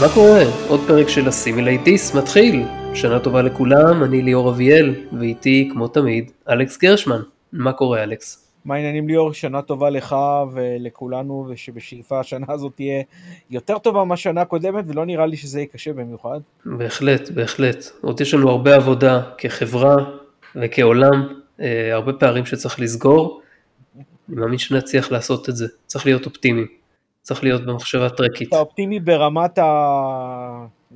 מה קורה? עוד פרק של הסימולייטיס מתחיל. שנה טובה לכולם, אני ליאור אביאל, ואיתי, כמו תמיד, אלכס גרשמן. מה קורה, אלכס? מה העניינים ליאור? שנה טובה לך ולכולנו, ושבשאיפה השנה הזאת תהיה יותר טובה מהשנה הקודמת, ולא נראה לי שזה יהיה קשה במיוחד. בהחלט, בהחלט. עוד יש לנו הרבה עבודה כחברה וכעולם, אה, הרבה פערים שצריך לסגור. אני מאמין שנצליח לעשות את זה, צריך להיות אופטימיים. צריך להיות במחשבה טרקית. אתה אופטימי ברמת ה...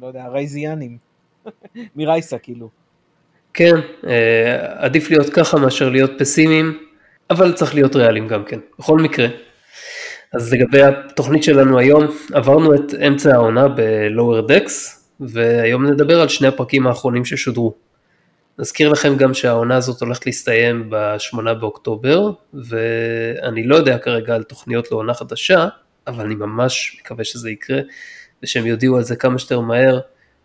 לא יודע, הרייזיאנים. מרייסה כאילו. כן, אה, עדיף להיות ככה מאשר להיות פסימיים, אבל צריך להיות ריאליים גם כן, בכל מקרה. אז לגבי התוכנית שלנו היום, עברנו את אמצע העונה ב-Lower Decks, והיום נדבר על שני הפרקים האחרונים ששודרו. נזכיר לכם גם שהעונה הזאת הולכת להסתיים ב-8 באוקטובר, ואני לא יודע כרגע על תוכניות לעונה חדשה, אבל אני ממש מקווה שזה יקרה, ושהם יודיעו על זה כמה שיותר מהר,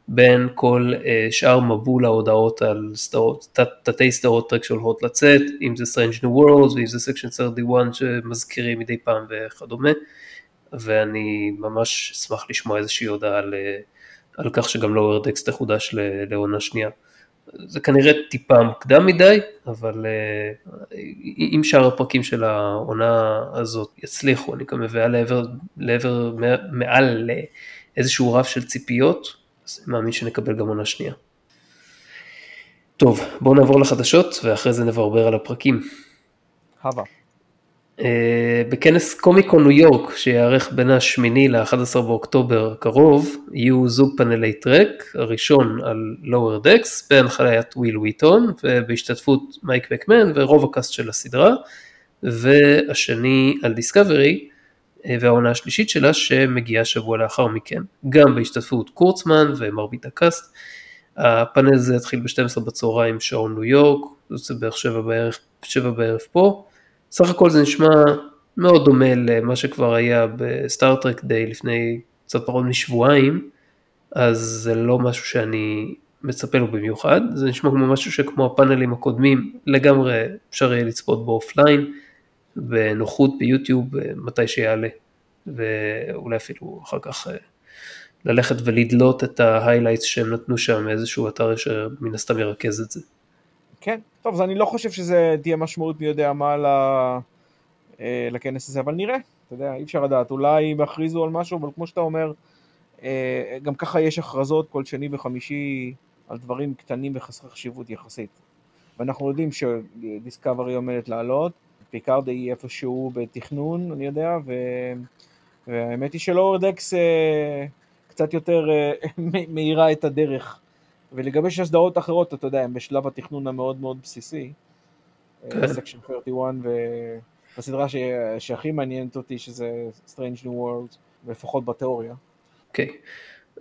בין כל uh, שאר מבול ההודעות על סדרות, תת, תתי סדרות טרק שהולכות לצאת, אם זה Strange New Worlds ואם זה Section 31 שמזכירים מדי פעם וכדומה, ואני ממש אשמח לשמוע איזושהי הודעה על, אה, על כך שגם לואוור דקס תחודש לעונה שנייה. זה כנראה טיפה מוקדם מדי, אבל uh, אם שאר הפרקים של העונה הזאת יצליחו, אני גם מביא לעבר, לעבר מעל לאיזשהו רף של ציפיות, אז אני מאמין שנקבל גם עונה שנייה. טוב, בואו נעבור לחדשות ואחרי זה נברבר על הפרקים. הווה. אה, בכנס קומיקון ניו יורק שיארך בין השמיני ל-11 באוקטובר הקרוב יהיו זוג פאנלי טרק, הראשון על Lower Decks בהנחיית וויל וויטון ובהשתתפות מייק מקמהן ורוב הקאסט של הסדרה והשני על Discovery אה, והעונה השלישית שלה שמגיעה שבוע לאחר מכן, גם בהשתתפות קורצמן ומרבית הקאסט. הפאנל הזה יתחיל ב-12 בצהריים שעון ניו יורק, זה בערך 7 בערב, 7 בערב פה. סך הכל זה נשמע מאוד דומה למה שכבר היה ב-Star Trek Day לפני קצת פחות משבועיים, אז זה לא משהו שאני מצפה לו במיוחד, זה נשמע כמו משהו שכמו הפאנלים הקודמים לגמרי אפשר יהיה לצפות בו offline, בנוחות ביוטיוב מתי שיעלה, ואולי אפילו אחר כך אה, ללכת ולדלות את ההיילייטס שהם נתנו שם מאיזשהו אתר שמן הסתם ירכז את זה. כן, טוב, אז אני לא חושב שזה תהיה משמעות מי יודע מה אה, לכנס הזה, אבל נראה, אתה יודע, אי אפשר לדעת, אולי הם יכריזו על משהו, אבל כמו שאתה אומר, אה, גם ככה יש הכרזות כל שני וחמישי על דברים קטנים וחסרי חשיבות יחסית. ואנחנו יודעים ש-Discovery עומדת לעלות, Picard היא איפשהו בתכנון, אני יודע, ו... והאמת היא ש-Lower Decks אה, קצת יותר מאירה את הדרך ולגבי שש סדרות אחרות, אתה יודע, הם בשלב התכנון המאוד מאוד בסיסי. Section כן. 31 והסדרה שהכי מעניינת אותי שזה Strange New World, לפחות בתיאוריה. אוקיי. Okay.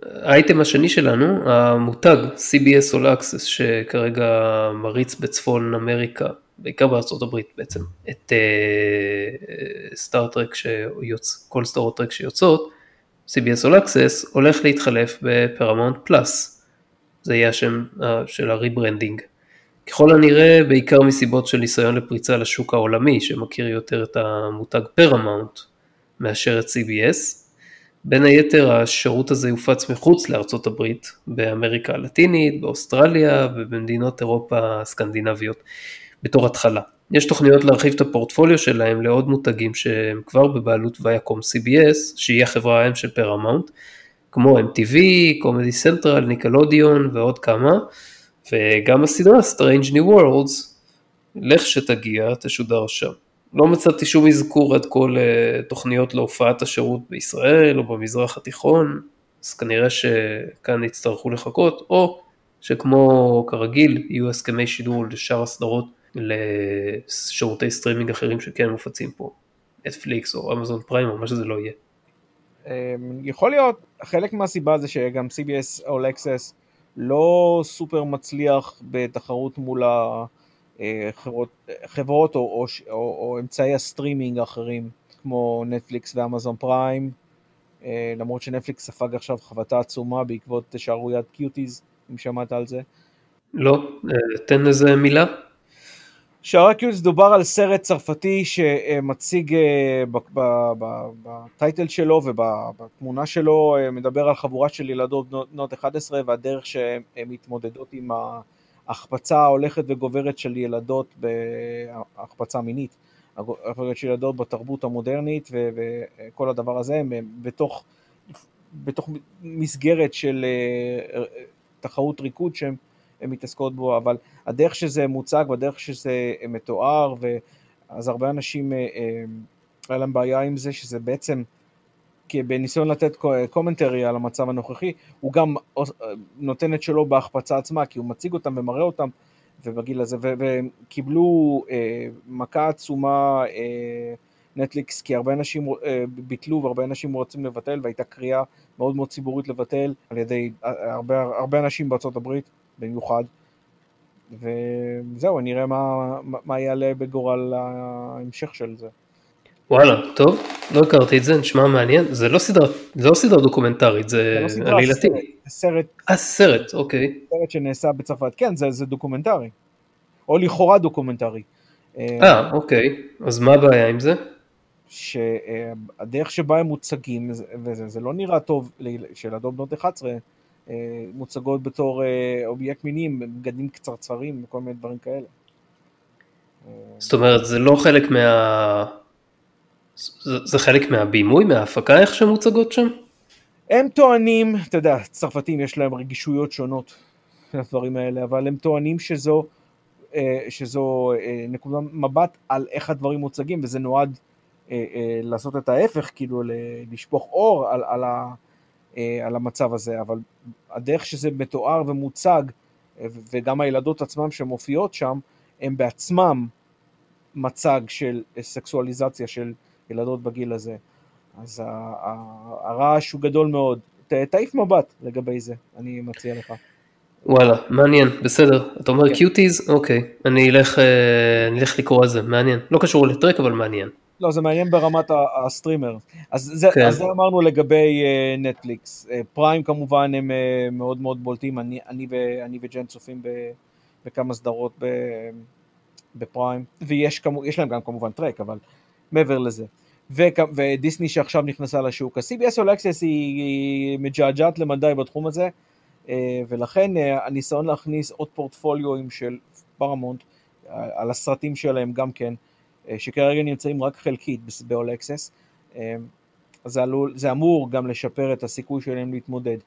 האייטם השני שלנו, המותג CBS All Access שכרגע מריץ בצפון אמריקה, בעיקר בארצות הברית בעצם, את Star Trek שיוצא, כל Star Trek שיוצאות, CBS All Access הולך להתחלף בפרמונט פלאס. זה יהיה השם אה, של ה-rebranding. ככל הנראה בעיקר מסיבות של ניסיון לפריצה לשוק העולמי שמכיר יותר את המותג פרמאונט מאשר את CBS. בין היתר השירות הזה יופץ מחוץ לארצות הברית, באמריקה הלטינית, באוסטרליה ובמדינות אירופה הסקנדינביות בתור התחלה. יש תוכניות להרחיב את הפורטפוליו שלהם לעוד מותגים שהם כבר בבעלות Viacom CBS, שהיא החברה האם של פרמאונט, כמו MTV, Comedy Central, ניקלודיון ועוד כמה, וגם הסדרה Strange New Worlds, לך שתגיע, תשודר שם. לא מצאתי שום אזכור עד כה לתוכניות להופעת השירות בישראל או במזרח התיכון, אז כנראה שכאן יצטרכו לחכות, או שכמו כרגיל יהיו הסכמי שידור לשאר הסדרות לשירותי סטרימינג אחרים שכן מופצים פה, נטפליקס או Amazon Prime או מה שזה לא יהיה. אמ, יכול להיות, חלק מהסיבה זה שגם CBS All Access לא סופר מצליח בתחרות מול החברות חברות או, או, או, או אמצעי הסטרימינג האחרים כמו נטפליקס ו-Amazon Prime אה, למרות שנטפליקס ספג עכשיו חבטה עצומה בעקבות שערוריית קיוטיז אם שמעת על זה. לא, אה, תן איזה מילה. שרקיוס דובר על סרט צרפתי שמציג אה, בטייטל שלו ובתמונה שלו, אה, מדבר על חבורה של ילדות בנות- בנות 11 והדרך שהן מתמודדות עם ההחפצה ההולכת וגוברת של ילדות, בהחפצה מינית, של ילדות בתרבות המודרנית וכל הדבר הזה, הם בתוך, בתוך מסגרת של אה, תחרות ריקוד הן מתעסקות בו, אבל הדרך שזה מוצג והדרך שזה מתואר, אז הרבה אנשים, אה, אה, היה להם בעיה עם זה, שזה בעצם, בניסיון לתת קומנטרי על המצב הנוכחי, הוא גם אה, נותן את שלו בהחפצה עצמה, כי הוא מציג אותם ומראה אותם, ובגיל הזה, והם קיבלו מכה עצומה, נטפליקס, כי הרבה אנשים ביטלו והרבה אנשים רוצים לבטל, והייתה קריאה מאוד מאוד ציבורית לבטל על ידי הרבה, הרבה אנשים בארצות הברית. במיוחד. וזהו, נראה מה, מה יעלה בגורל ההמשך של זה. וואלה, טוב, לא הכרתי את זה, נשמע מעניין. זה לא סדרה, זה לא סדרה דוקומנטרית, זה, זה לא עלילתי. זה סרט. אה, סרט, אוקיי. סרט שנעשה בצרפת, כן, זה, זה דוקומנטרי. או לכאורה דוקומנטרי. אה, אוקיי. אז מה הבעיה עם זה? שהדרך שבה הם מוצגים, וזה זה לא נראה טוב שילדות בנות 11, אה, מוצגות בתור אה, אובייקט מיני עם בגדים קצרצרים וכל מיני דברים כאלה. זאת אומרת, זה לא חלק מה... זה, זה חלק מהבימוי, מההפקה, איך שהן מוצגות שם? הם טוענים, אתה יודע, צרפתים יש להם רגישויות שונות לדברים האלה, אבל הם טוענים שזו, אה, שזו נקודה מבט על איך הדברים מוצגים, וזה נועד לעשות את ההפך, כאילו לשפוך אור על, על, ה, על המצב הזה, אבל הדרך שזה מתואר ומוצג, וגם הילדות עצמן שמופיעות שם, הם בעצמם מצג של סקסואליזציה של ילדות בגיל הזה. אז הרעש הוא גדול מאוד. תעיף מבט לגבי זה, אני מציע לך. וואלה, מעניין, בסדר. אתה אומר Cuties? כן. אוקיי. אני אלך, אה, אני אלך לקרוא על זה, מעניין. לא קשור לטרק, אבל מעניין. לא, זה מעניין ברמת הסטרימר. אז זה, כן. אז זה אמרנו לגבי uh, נטפליקס. Uh, Prime כמובן הם uh, מאוד מאוד בולטים, אני, אני, ו, אני וג'ן צופים ב, בכמה סדרות ב, בפריים, ויש כמו, להם גם כמובן טרק, אבל מעבר לזה. ודיסני שעכשיו נכנסה לשוק. ה-CBS All Access היא, היא מג'עג'עת למדי בתחום הזה, uh, ולכן uh, הניסיון להכניס עוד פורטפוליואים של פרמונט, uh, על הסרטים שלהם גם כן, אה, שכרגע נמצאים רק חלקית ב-all access, אה, אז זה, עלול, זה אמור גם לשפר את הסיכוי שלהם להתמודד.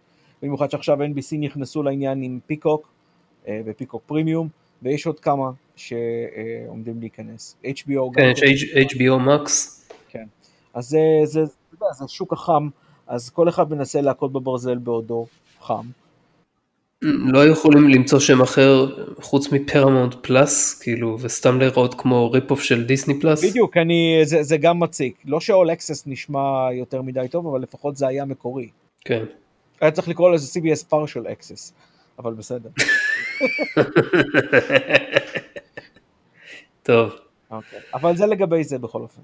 במיוחד שעכשיו NBC נכנסו לעניין עם פיקוק אה, ופיקוק פרימיום, ויש עוד כמה שעומדים להיכנס. HBO כן, יש HBO Max. כן, אז זה, זה, זה, זה שוק החם, אז כל אחד מנסה להכות בברזל בעודו חם. לא יכולים למצוא שם אחר חוץ מ Paramount Plus, כאילו, וסתם להיראות כמו rip-off של Disney Plus? בדיוק, אני, זה, זה גם מציק. לא ש-All Access נשמע יותר מדי טוב, אבל לפחות זה היה מקורי. כן. היה צריך לקרוא לזה CBS Partial Access, אבל בסדר. טוב. אוקיי. אבל זה לגבי זה בכל אופן.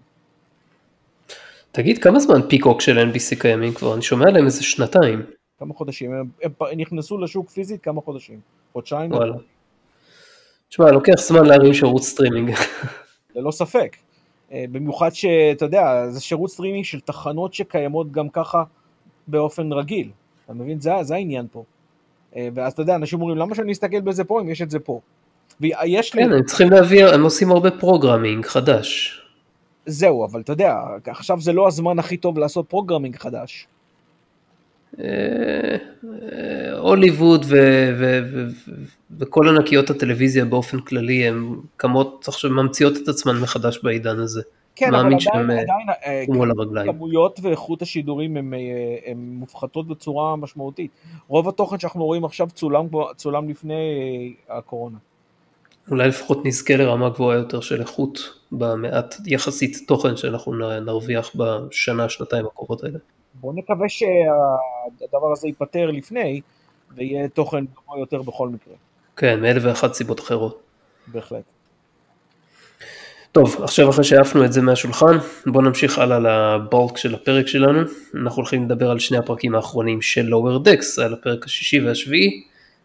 תגיד, כמה זמן פיקוק של NBC קיימים כבר? אני שומע עליהם איזה שנתיים. כמה חודשים, הם, הם, הם נכנסו לשוק פיזית כמה חודשים, חודשיים. תשמע, לוקח זמן להרים שירות סטרימינג. ללא ספק. אה, במיוחד שאתה יודע, זה שירות סטרימינג של תחנות שקיימות גם ככה באופן רגיל. אתה מבין? זה, זה העניין פה. אה, ואז אתה יודע, אנשים אומרים, למה שאני אסתכל בזה פה אם יש את זה פה? ויש כן, לי... הם צריכים להביא, הם עושים הרבה programming חדש. זהו, אבל אתה יודע, עכשיו זה לא הזמן הכי טוב לעשות programming חדש. הוליווד וכל ענקיות הטלוויזיה באופן כללי הן קמות, עכשיו ממציאות את עצמן מחדש בעידן הזה. כן, אבל עדיין, אה, עדיין אה, כמויות ואיכות השידורים הן אה, מופחתות בצורה משמעותית. רוב התוכן שאנחנו רואים עכשיו צולם, צולם לפני הקורונה. אולי לפחות נזכה לרמה גבוהה יותר של איכות במעט יחסית תוכן שאנחנו נרוויח בשנה, שנתיים הקרובות האלה. בואו נקווה שהדבר הזה ייפתר לפני, ויהיה תוכן גבוה יותר בכל מקרה. כן, מאלף ואחת סיבות אחרות. בהחלט. טוב, עכשיו אחרי שהעפנו את זה מהשולחן, בואו נמשיך הלאה ל-bulk של הפרק שלנו. אנחנו הולכים לדבר על שני הפרקים האחרונים של Lower Decks, על הפרק השישי והשביעי.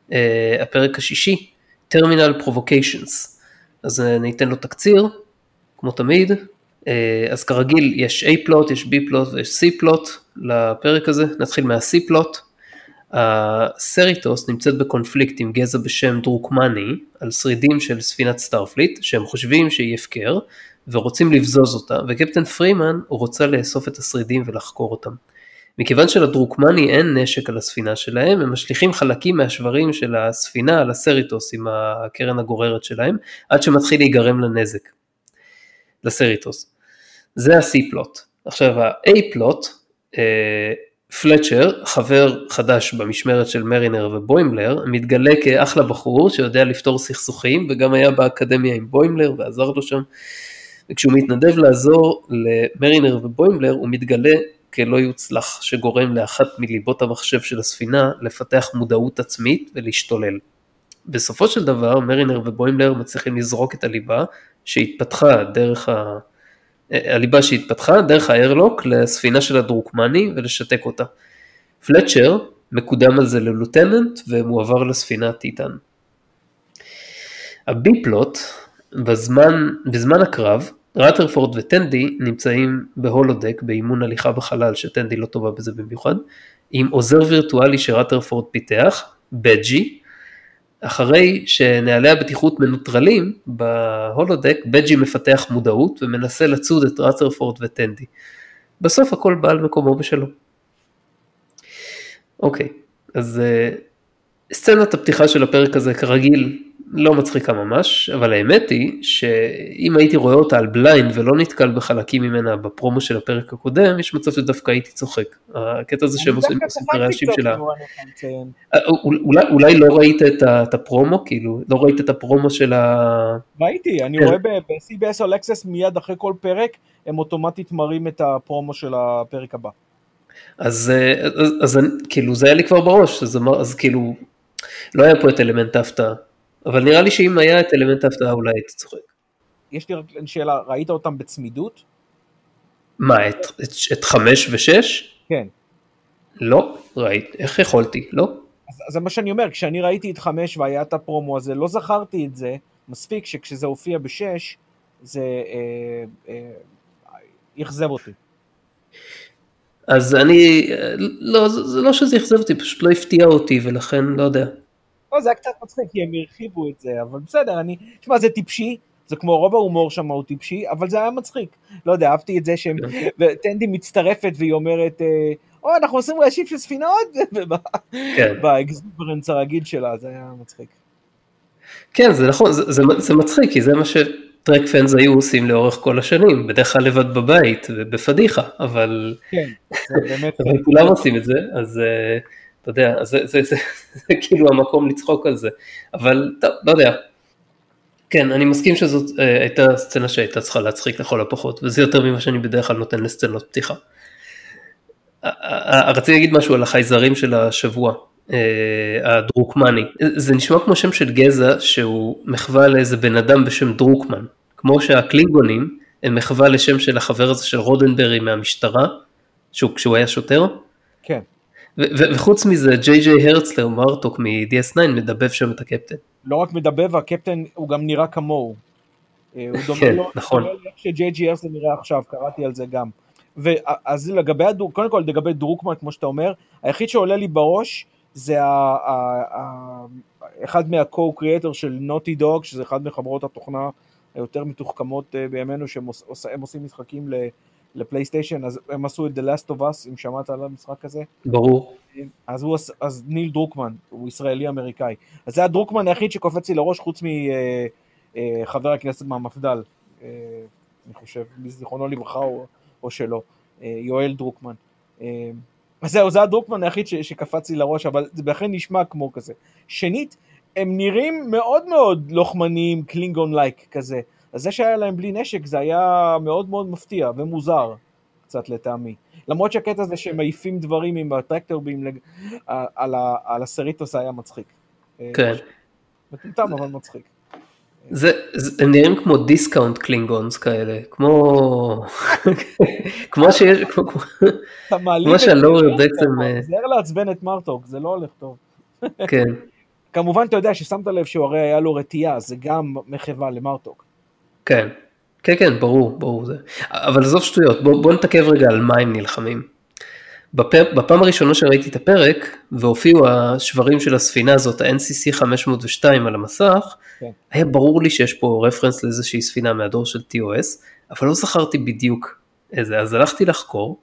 Uh, הפרק השישי, Terminal Provocations. אז ניתן לו תקציר, כמו תמיד. אז כרגיל יש A plot, יש B plot ויש C plot לפרק הזה, נתחיל מה-C plot. הסריטוס נמצאת בקונפליקט עם גזע בשם דרוקמני על שרידים של ספינת Starfleet שהם חושבים שהיא הפקר ורוצים לבזוז אותה וקפטן פרימן רוצה לאסוף את השרידים ולחקור אותם. מכיוון שלדרוקמני אין נשק על הספינה שלהם הם משליכים חלקים מהשברים של הספינה על הסריטוס עם הקרן הגוררת שלהם עד שמתחיל להיגרם לנזק. לסריטוס. זה ה-C פלוט. עכשיו ה-A פלוט אה, פלצ'ר, חבר חדש במשמרת של מרינר ובוימלר, מתגלה כאחלה בחור שיודע לפתור סכסוכים וגם היה באקדמיה עם בוימלר ועזר לו שם. וכשהוא מתנדב לעזור למרינר ובוימלר הוא מתגלה כלא יוצלח שגורם לאחת מליבות המחשב של הספינה לפתח מודעות עצמית ולהשתולל. בסופו של דבר מרינר ובוימלר מצליחים לזרוק את הליבה שהתפתחה דרך ה... הליבה שהתפתחה דרך האיירלוק לספינה של הדרוקמני ולשתק אותה. פלצ'ר מקודם על זה ללוטננט ומועבר לספינה טיטן. הבי פלוט בזמן, בזמן הקרב רטרפורד וטנדי נמצאים בהולודק באימון הליכה בחלל שטנדי לא טובה בזה במיוחד עם עוזר וירטואלי שרטרפורד פיתח, בג'י, אחרי שנהלי הבטיחות מנוטרלים בהולודק, בג'י מפתח מודעות ומנסה לצוד את רת'רפורד וטנדי. בסוף הכל בא על מקומו בשלו. אוקיי, אז uh, סצנת הפתיחה של הפרק הזה כרגיל לא מצחיקה ממש, אבל האמת היא שאם הייתי רואה אותה על blind ולא נתקל בחלקים ממנה בפרומו של הפרק הקודם, יש מצב שדווקא הייתי צוחק. הקטע הזה שהם עושים את הרעשים שלה. אה, אולי, אולי לא ראית את, את הפרומו, כאילו, לא ראית את הפרומו של ה... ראיתי, אני כן. רואה ב-CBS All Access מיד אחרי כל פרק, הם אוטומטית מראים את הפרומו של הפרק הבא. אז, אה, אז, אז כאילו זה היה לי כבר בראש, אז, אז כאילו לא היה פה את אלמנט ההפתעה. אבל נראה לי שאם היה את אלמנט ההפתעה אולי הייתי צוחק. יש לי רק שאלה, ראית אותם בצמידות? מה, את, את, את חמש ושש? כן. לא, ראית, איך יכולתי, לא? אז, אז זה מה שאני אומר, כשאני ראיתי את חמש והיה את הפרומו הזה, לא זכרתי את זה, מספיק שכשזה הופיע בשש, זה אה, אה, אכזב אותי. אז אני, לא, זה, זה לא שזה אכזב אותי, פשוט לא הפתיע אותי ולכן לא יודע. לא, זה היה קצת מצחיק, כי הם הרחיבו את זה, אבל בסדר, אני... תשמע, זה טיפשי, זה כמו רוב ההומור שם הוא טיפשי, אבל זה היה מצחיק. לא יודע, אהבתי את זה שהם... כן. וטנדי מצטרפת והיא אומרת, אה, או, אנחנו עושים רעשים של ספינות, כן. באקזיברנס הרגיל שלה, זה היה מצחיק. כן, זה נכון, זה, זה, זה מצחיק, כי זה מה שטרק פנס היו עושים לאורך כל השנים, בדרך כלל לבד בבית, בפדיחה, אבל... כן, זה באמת... אבל כולם עושים את זה, אז... Uh... אתה יודע, זה, זה, זה, זה, זה כאילו המקום לצחוק על זה, אבל טוב, לא יודע. כן, אני מסכים שזאת אה, הייתה סצנה שהייתה צריכה להצחיק לכל הפחות, וזה יותר ממה שאני בדרך כלל נותן לסצנות פתיחה. רציתי להגיד משהו על החייזרים של השבוע, אה, הדרוקמני. זה נשמע כמו שם של גזע שהוא מחווה לאיזה בן אדם בשם דרוקמן, כמו שהקלינגונים הם מחווה לשם של החבר הזה של רודנברי מהמשטרה, שהוא, כשהוא היה שוטר. וחוץ מזה, ג'יי ג'יי הרצלר מרטוק מ-DS9 מדבב שם את הקפטן. לא רק מדבב, הקפטן הוא גם נראה כמוהו. אה, הוא דומה כן, לו, נכון. איך שג'יי ג'יי הרצלר נראה עכשיו, קראתי על זה גם. ואז לגבי, הדור, קודם כל לגבי דרוקמן, כמו שאתה אומר, היחיד שעולה לי בראש זה ה, ה, ה, אחד מה-co-creator של נוטי דוג, שזה אחד מחברות התוכנה היותר מתוחכמות אה, בימינו, שהם עושים משחקים ל... לפלייסטיישן, אז הם עשו את The Last of Us, אם שמעת על המשחק הזה. ברור. אז, הוא, אז ניל דרוקמן, הוא ישראלי אמריקאי. אז זה הדרוקמן היחיד שקופץ לי לראש חוץ מחבר אה, אה, הכנסת מהמפד"ל, אה, אני חושב, מזיכרונו לברכה או, או שלא, יואל דרוקמן. אז זהו, זה הדרוקמן היחיד ש, שקפץ לי לראש, אבל זה בהחלט נשמע כמו כזה. שנית, הם נראים מאוד מאוד לוחמניים, קלינגון לייק כזה. אז זה שהיה להם בלי נשק זה היה מאוד מאוד מפתיע ומוזר קצת לטעמי. למרות שהקטע הזה שהם מעיפים דברים עם הטרקטור בים לג... על, ה... על הסריטוס היה מצחיק. כן. מטומטם אבל מצחיק. זה, זה, הם נראים כמו discount Klingons כאלה, כמו, כמו שיש, כמו, כמו שהלואוור בעצם... זה לעצבן את מרטוק, זה לא הולך טוב. כן. כמובן אתה יודע ששמת לב שהוא הרי היה לו רתיעה, זה גם מחווה למרטוק. כן, כן, כן, ברור, ברור זה. אבל עזוב שטויות, בוא, בוא נתעכב רגע על מה הם נלחמים. בפ... בפעם הראשונה שראיתי את הפרק, והופיעו השברים של הספינה הזאת, ה-NCC 502 על המסך, כן. היה ברור לי שיש פה reference לאיזושהי ספינה מהדור של TOS, אבל לא זכרתי בדיוק איזה, אז הלכתי לחקור,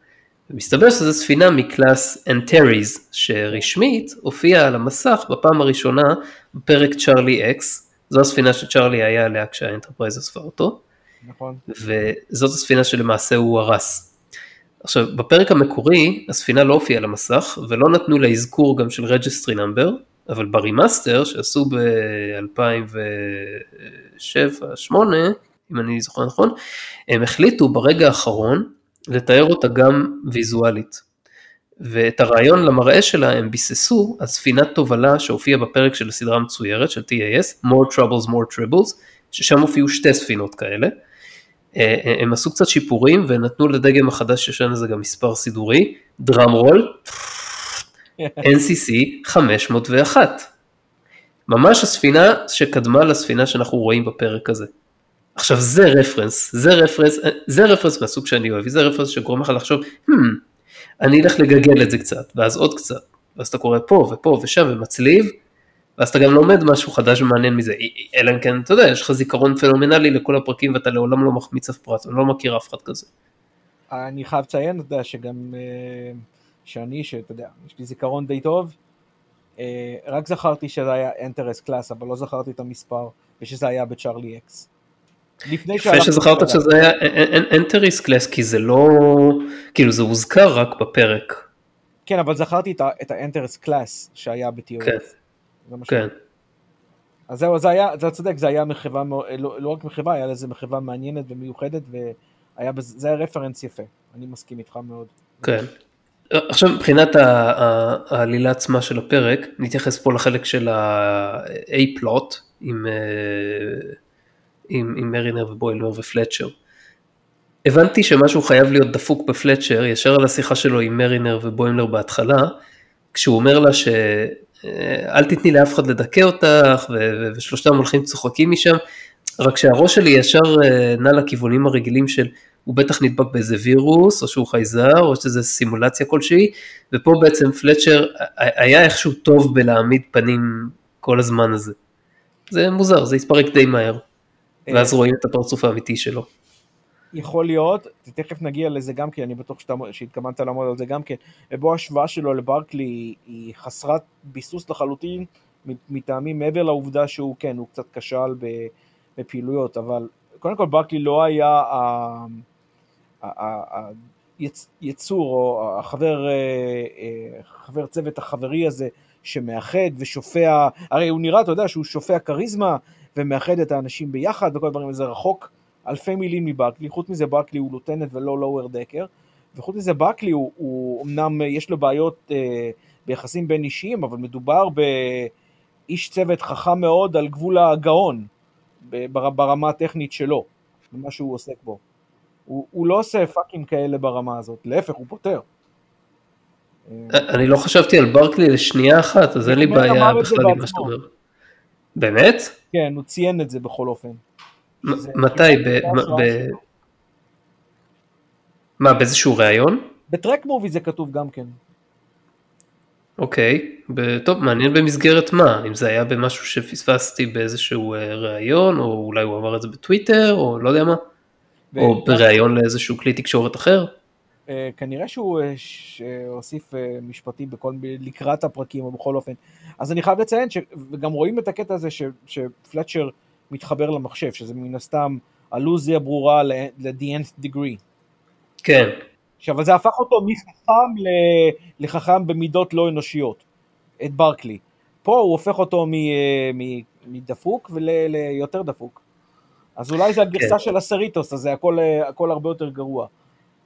ומסתבר שזו ספינה מ class Antares, שרשמית הופיעה על המסך בפעם הראשונה בפרק Charlie X, זו הספינה שצ'ארלי היה עליה כשהאנטרפרייז אספה אותו, נכון. וזאת הספינה שלמעשה הוא הרס. עכשיו, בפרק המקורי, הספינה לא הופיעה על המסך, ולא נתנו לה אזכור גם של registry number, אבל ב remaster שעשו ב-2007-2008, אם אני זוכר נכון, הם החליטו ברגע האחרון לתאר אותה גם ויזואלית. ואת הרעיון למראה שלה הם ביססו על ספינת תובלה שהופיעה בפרק של הסדרה המצוירת של TAS, More Troubles More Tribbles, ששם הופיעו שתי ספינות כאלה. אה, אה, הם עשו קצת שיפורים ונתנו לדגם החדש שישן לזה גם מספר סידורי, דראם רול, NCC 501. ממש הספינה שקדמה לספינה שאנחנו רואים בפרק הזה. עכשיו זה רפרנס, זה רפרנס, זה רפרנס מהסוג שאני אוהב, זה רפרנס שגורם לך לחשוב, hmm, אני אלך לגגל את זה קצת, ואז עוד קצת, ואז אתה קורא פה ופה ושם ומצליב, ואז אתה גם לומד משהו חדש ומעניין מזה, אלא אם כן, אתה יודע, יש לך זיכרון פנומנלי לכל הפרקים ואתה לעולם לא מחמיץ אף פרט, אני לא מכיר אף אחד כזה. אני חייב לציין, אתה יודע, שגם, אה, שאני, שאתה יודע, יש לי זיכרון די טוב, אה, רק זכרתי שזה היה Antares class, אבל לא זכרתי את המספר, ושזה היה ב-Charlie X. לפני שזכרת שזה היה Antares class, כי זה לא, כאילו זה הוזכר רק בפרק. כן, אבל זכרתי את ה-Antares class שהיה ב-TOS. כן. כן. אז זהו, זה היה, אתה צודק, זה היה מחווה, לא, לא רק מחווה, היה לזה מחווה מעניינת ומיוחדת, וזה היה רפרנס יפה, אני מסכים איתך מאוד. כן. עכשיו מבחינת העלילה עצמה של הפרק, נתייחס פה לחלק של ה-A-פלוט עם, אה, עם, עם מרינר ובוילמר ופלצ'ר. הבנתי שמשהו חייב להיות דפוק בפלצ'ר, ישר על השיחה שלו עם מרינר ובוילמר בהתחלה, כשהוא אומר לה ש... אל תתני לאף אחד לדכא אותך, ושלושתם הולכים צוחקים משם, רק שהראש שלי ישר אה, נע לכיוונים הרגילים של הוא בטח נדבק באיזה וירוס, או שהוא חייזר, או שזה סימולציה כלשהי, ופה בעצם פלצ'ר היה איכשהו טוב בלהעמיד פנים כל הזמן הזה. זה מוזר, זה התפרק די מהר, ואז רואים את הפרצוף האמיתי שלו. יכול להיות, תכף נגיע לזה גם כן, אני בטוח שהתכוונת לעמוד על זה גם כן, ובו ההשוואה שלו לברקלי היא חסרת ביסוס לחלוטין, מטעמים מעבר לעובדה שהוא כן, הוא קצת כשל בפעילויות, אבל קודם כל ברקלי לא היה היצור או החבר אה, אה, חבר צוות החברי הזה שמאחד ושופע, הרי הוא נראה, אתה יודע, שהוא שופע כריזמה ומאחד את האנשים ביחד וכל הדברים הזה רחוק אלפי מילים מברקלי, חוץ מזה ברקלי הוא לוטנט ולא לואוור דקר, וחוץ מזה ברקלי הוא, הוא אמנם יש לו בעיות אה, ביחסים בין אישיים, אבל מדובר באיש צוות חכם מאוד על גבול הגאון בר, ברמה הטכנית שלו, במה שהוא עוסק בו. הוא, הוא לא עושה פאקים כאלה ברמה הזאת, להפך, הוא פותר. אני לא חשבתי על ברקלי לשנייה אחת, אז אין לי בעיה בכלל עם מה שאתה אומר. באמת? כן, הוא ציין את זה בכל אופן. מתי? מה, באיזשהו ראיון? בטרק מובי זה כתוב גם כן. אוקיי, טוב, מעניין במסגרת מה, אם זה היה במשהו שפספסתי באיזשהו אה, ראיון, או אולי הוא אמר את זה בטוויטר, או לא יודע מה, או בראיון לאיזשהו כלי תקשורת אחר. אה, כנראה שהוא אה, הוסיף משפטים בכל, לקראת הפרקים, או בכל אופן. אז אני חייב לציין, וגם רואים את הקטע הזה שפלצ'ר מתחבר למחשב, שזה מן הסתם אלוזיה ברורה ל-the nth degree. כן. עכשיו, זה הפך אותו מחכם לחכם במידות לא אנושיות, את ברקלי. פה הוא הופך אותו מדפוק ליותר דפוק. אז אולי זה הגרסה כן. של הסריטוס, אז זה הכל, הכל הרבה יותר גרוע.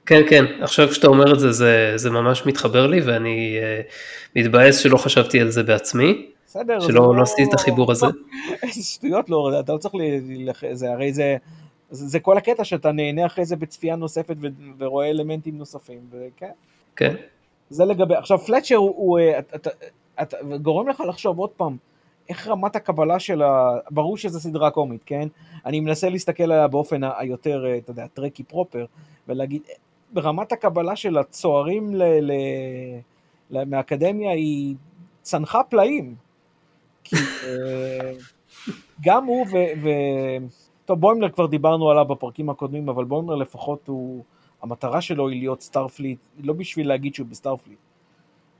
כן, כן, עכשיו שאתה אומר את זה, זה, זה ממש מתחבר לי, ואני uh, מתבאס שלא חשבתי על זה בעצמי. בסדר. שלא לא עשיתי את החיבור הזה. איזה שטויות לא, אתה לא צריך, זה הרי זה, זה כל הקטע שאתה נהנה אחרי זה בצפייה נוספת ורואה אלמנטים נוספים, וכן. כן. זה לגבי, עכשיו פלצ'ר הוא, אתה, אתה, גורם לך לחשוב עוד פעם, איך רמת הקבלה של ה... ברור שזו סדרה קומית, כן? אני מנסה להסתכל עליה באופן היותר, אתה יודע, Trekkie proper, ולהגיד, ברמת הקבלה של הצוערים ל... ל... ל... מהאקדמיה היא צנחה פלאים. כי אה, גם הוא ו... ו... טוב, בוימלר כבר דיברנו עליו בפרקים הקודמים, אבל בוימלר לפחות הוא... המטרה שלו היא להיות Starfleet, לא בשביל להגיד שהוא ב-Starfleet.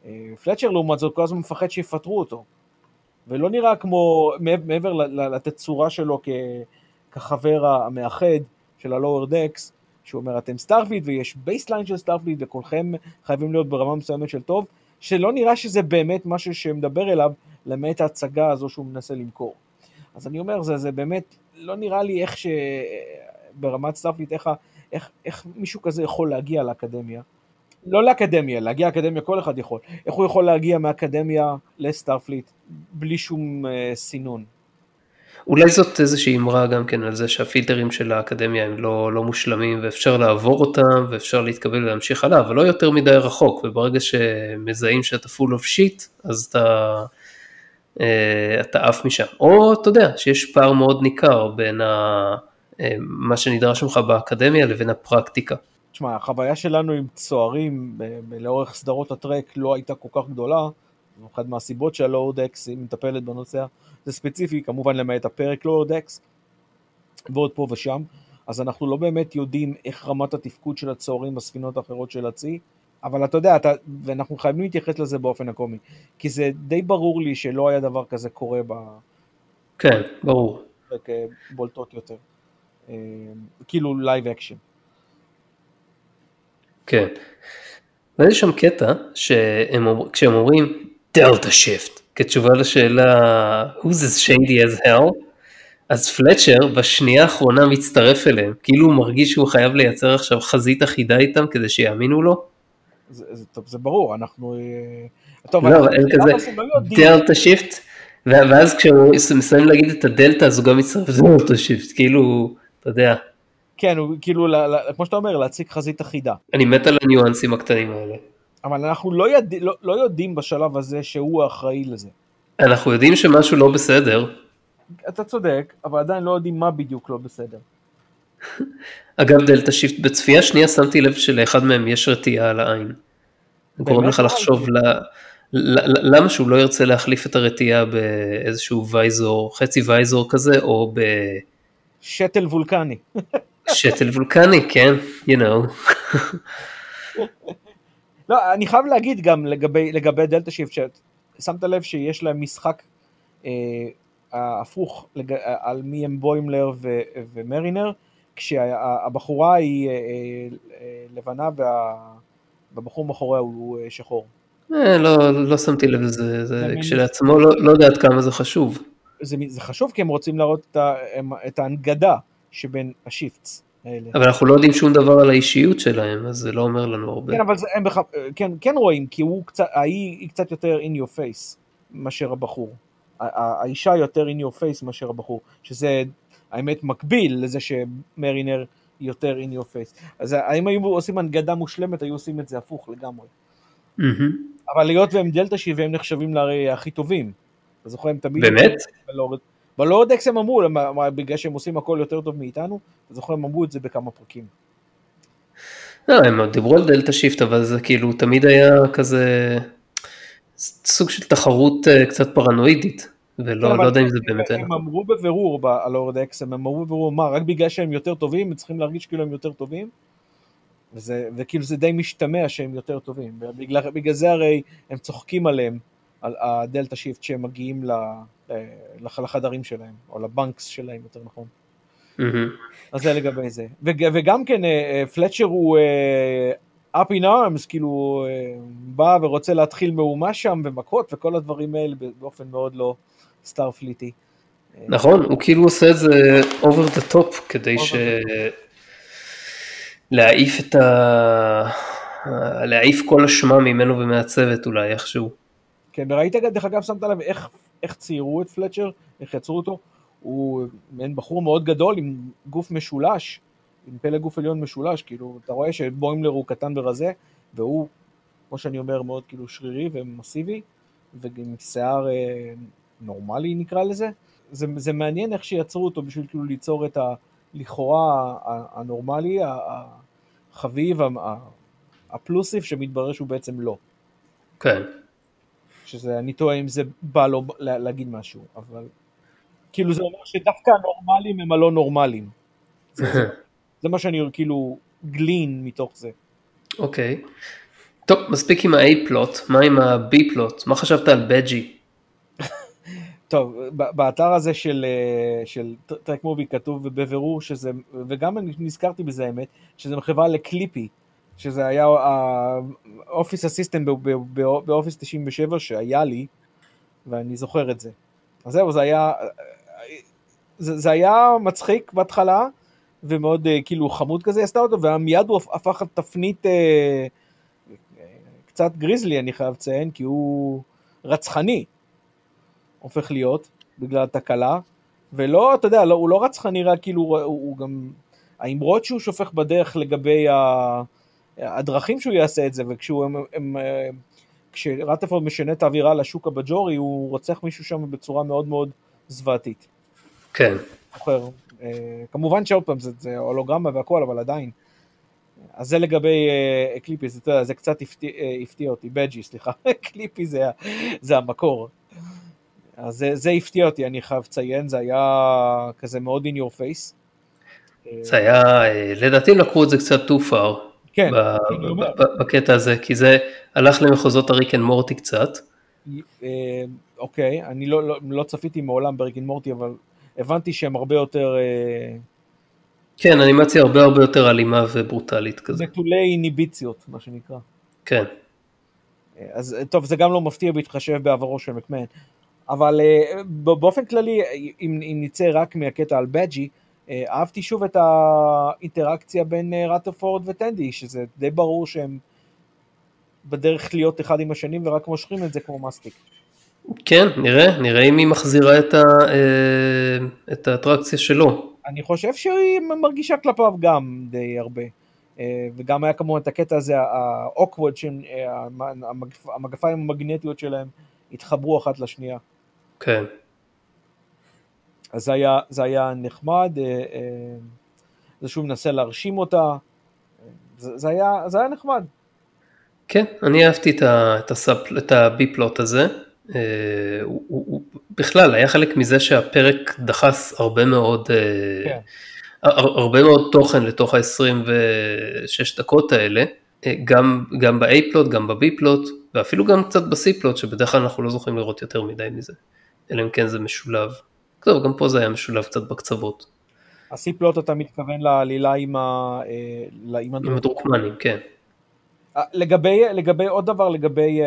אה, פלצ'ר לעומת זאת כל הזמן מפחד שיפטרו אותו. ולא נראה כמו, מעבר לתצורה שלו כ, כחבר המאחד של ה-Lower Decks, שהוא אומר אתם Starfleet ויש baseline של Starfleet וכולכם חייבים להיות ברמה מסוימת של טוב, שלא נראה שזה באמת משהו שמדבר אליו, למעט ההצגה הזו שהוא מנסה למכור. אז אני אומר, זה, זה באמת, לא נראה לי איך ש... ברמת Starfleet, איך, איך, איך מישהו כזה יכול להגיע לאקדמיה. לא לאקדמיה, להגיע לאקדמיה כל אחד יכול. איך הוא יכול להגיע מאקדמיה לסטארפליט בלי שום אה, סינון? אולי זאת איזושהי אמרה גם כן על זה שהפילטרים של האקדמיה הם לא, לא מושלמים ואפשר לעבור אותם ואפשר להתקבל ולהמשיך הלאה, אבל לא יותר מדי רחוק, וברגע שמזהים שאתה full of shit, אז אתה, אה, אתה עף משם. או אתה יודע, שיש פער מאוד ניכר בין ה, אה, מה שנדרש ממך באקדמיה לבין הפרקטיקה. תשמע, החוויה שלנו עם צוערים לאורך סדרות הטרק לא הייתה כל כך גדולה, אחת מהסיבות שהלואודקס היא מטפלת בנושא, זה ספציפי כמובן למעט הפרק לואודקס, ועוד פה ושם, אז אנחנו לא באמת יודעים איך רמת התפקוד של הצוערים בספינות האחרות של הצי, אבל אתה יודע, אתה, ואנחנו חייבים להתייחס לזה באופן הקומי, כי זה די ברור לי שלא היה דבר כזה קורה ב... כן, ברור. בולטות יותר. אה, כאילו live action. כן. ויש שם קטע שהם, כשהם אומרים Delta Shift כתשובה לשאלה who's as shady as hell, אז פלצ'ר בשנייה האחרונה מצטרף אליהם, כאילו הוא מרגיש שהוא חייב לייצר עכשיו חזית אחידה איתם כדי שיאמינו לו. זה, זה, טוב, זה ברור, אנחנו... אה, טוב, לא, אין כזה דלתה שיפט, ואז כשהם מסיימים להגיד את ה Delta אז הוא גם מצטרף Delta shift, כאילו, אתה יודע. כן, הוא כאילו, כמו שאתה אומר, להציג חזית אחידה. אני מת על הניואנסים הקטנים האלה. אבל אנחנו לא, יד... לא, לא יודעים בשלב הזה שהוא האחראי לזה. אנחנו יודעים שמשהו לא בסדר. אתה צודק, אבל עדיין לא יודעים מה בדיוק לא בסדר. אגב Delta shift, בצפייה שנייה שמתי לב שלאחד מהם יש רטייה על העין. גורם לך לחשוב ל... למה שהוא לא ירצה להחליף את הרתיעה באיזשהו וייזור, חצי וייזור כזה, או ב... שתל וולקני. שתל וולקני, כן, you know. לא, אני חייב להגיד גם לגבי, לגבי דלתה שיפט, שמת לב שיש להם משחק אה, הפוך לג, על מי הם בוימלר ו, ומרינר, כשהבחורה היא אה, אה, לבנה וה, והבחור מאחוריה הוא אה, שחור. אה, לא, לא שמתי לב לזה, זה כשלעצמו לא, לא יודע עד כמה זה חשוב. זה, זה חשוב כי הם רוצים להראות את, את ההנגדה שבין השיפטס. האלה. אבל אנחנו לא יודעים שום דבר על האישיות שלהם, אז זה לא אומר לנו הרבה. כן, אבל זה, הם בח... כן, כן רואים, כי הוא קצת, ההיא היא קצת יותר in your face מאשר הבחור. האישה יותר in your face מאשר הבחור, שזה האמת מקביל לזה שמרינר יותר in your face. אז האם היו עושים הנגדה מושלמת, היו עושים את זה הפוך לגמרי. Mm-hmm. אבל היות והם דלתא שי והם נחשבים להרי הכי טובים. אתה זוכר הם תמיד... באמת? בלורדקס הם אמרו, בגלל שהם עושים הכל יותר טוב מאיתנו, אתה זוכר הם אמרו את זה בכמה פרקים. לא, הם דיברו על דלתה שיפט, אבל זה כאילו תמיד היה כזה סוג של תחרות אה, קצת פרנואידית, ולא כן, לא יודע אם זה באמת היה. הם אמרו בבירור ה Lower Decks, הם אמרו בבירור, מה, רק בגלל שהם יותר טובים, הם צריכים להרגיש כאילו הם יותר טובים? וזה, וכאילו זה די משתמע שהם יותר טובים, בגלל, בגלל זה הרי הם צוחקים עליהם, על ה Delta shift שהם מגיעים ל... אה, לחדרים שלהם, או ל bunks שלהם יותר נכון. אז זה לגבי זה. וגם כן, פלצ'ר אה, אה, הוא up in arms, כאילו בא ורוצה להתחיל מהומה שם ומכות וכל הדברים האלה באופן מאוד לא סטארפליטי. נכון, הוא כאילו עושה את זה over the top כדי ש... להעיף את ה... להעיף כל אשמה ממנו ומהצוות אולי איכשהו. כן, וראית דרך אגב שמת לב איך איך ציירו את פלצ'ר, איך יצרו אותו, הוא מעין בחור מאוד גדול עם גוף משולש, עם פלא גוף עליון משולש, כאילו, אתה רואה שבוימלר הוא קטן ורזה, והוא, כמו שאני אומר, מאוד כאילו שרירי ומסיבי, ועם שיער אה, נורמלי נקרא לזה. זה, זה מעניין איך שיצרו אותו בשביל כאילו ליצור את ה... לכאורה הנורמלי, החביב, הפלוסיף, שמתברר שהוא בעצם לא. כן. שזה, אני טועה אם זה בא לו להגיד משהו, אבל כאילו זה אומר שדווקא הנורמלים הם הלא נורמלים. זה, זה, זה מה שאני כאילו גלין מתוך זה. אוקיי. Okay. טוב, מספיק עם ה-A פלוט, מה עם ה-B פלוט? מה חשבת על בג'י? טוב, באתר הזה של, אה, של טרק מובי כתוב בבירור שזה, וגם אני נזכרתי בזה האמת, שזה מחווה לקליפי, שזה היה האופיס אסיסטנט באופיס 97 שהיה לי, ואני זוכר את זה. אז זהו, זה היה, זה, זה היה מצחיק בהתחלה, ומאוד אה, כאילו חמוד כזה עשתה אותו, ומיד הוא הפך לתפנית אה, קצת גריזלי, אני חייב לציין, כי הוא רצחני. הופך להיות, בגלל התקלה, ולא, אתה יודע, לא, הוא לא רצחני רק כאילו, הוא, הוא גם, האמרות שהוא שופך בדרך לגבי ה, הדרכים שהוא יעשה את זה, וכשהוא, הם, הם, כשרטפורד משנה את האווירה לשוק הבג'ורי, הוא רוצח מישהו שם בצורה מאוד מאוד זוועתית. כן. זוכר. אה, כמובן שעוד פעם זה, זה הולוגרמה והכל, אבל עדיין. אז זה לגבי uh, קליפי, זה, זה קצת הפתיע, uh, הפתיע אותי, בג'י, סליחה, קליפי זה, זה המקור. אז זה, זה הפתיע אותי, אני חייב לציין, זה היה כזה מאוד in your face. זה היה, אה, לדעתי לקחו את זה קצת too far. כן. בקטע הזה, כי זה הלך למחוזות ה Rick and Morty קצת. אה, אוקיי, אני לא, לא, לא צפיתי מעולם ב Rick and Morty, אבל הבנתי שהם הרבה יותר... אה, כן, אנימציה הרבה הרבה יותר אלימה וברוטלית כזה. נטולי אינהיביציות, מה שנקרא. כן. אז טוב, זה גם לא מפתיע בהתחשב בעברו של מקמן. אבל אה, באופן כללי, אם, אם נצא רק מהקטע על בג'י, אה, אהבתי שוב את האינטראקציה בין אה, רטרפורד וטנדי, שזה די ברור שהם בדרך להיות אחד עם השנים ורק מושכים את זה כמו מסטיק. כן, נראה, נראה אם היא מחזירה את, ה, את האטרקציה שלו. אני חושב שהיא מרגישה כלפיו גם די הרבה. וגם היה כמובן את הקטע הזה, ה-awkward, המגפיים המגנטיות שלהם התחברו אחת לשנייה. כן. אז זה היה, זה היה נחמד, אה, אה, זה שהוא מנסה להרשים אותה, זה, זה, היה, זה היה נחמד. כן, אני אהבתי את, את, הסאפ, את הבי פלוט הזה. אה, הוא, הוא, הוא בכלל היה חלק מזה שהפרק דחס הרבה מאוד, כן. הרבה מאוד תוכן לתוך ה-26 דקות האלה, גם, גם ב-A פלוט, גם ב-B פלוט, ואפילו גם קצת ב-C פלוט, שבדרך כלל אנחנו לא זוכרים לראות יותר מדי מזה. אלא אם כן זה משולב. טוב, גם פה זה היה משולב קצת בקצוות. ה C plot אתה מתכוון לעלילה עם ה... אה, עם הדרוקמנים, כן. אה, לגבי, לגבי עוד דבר, לגבי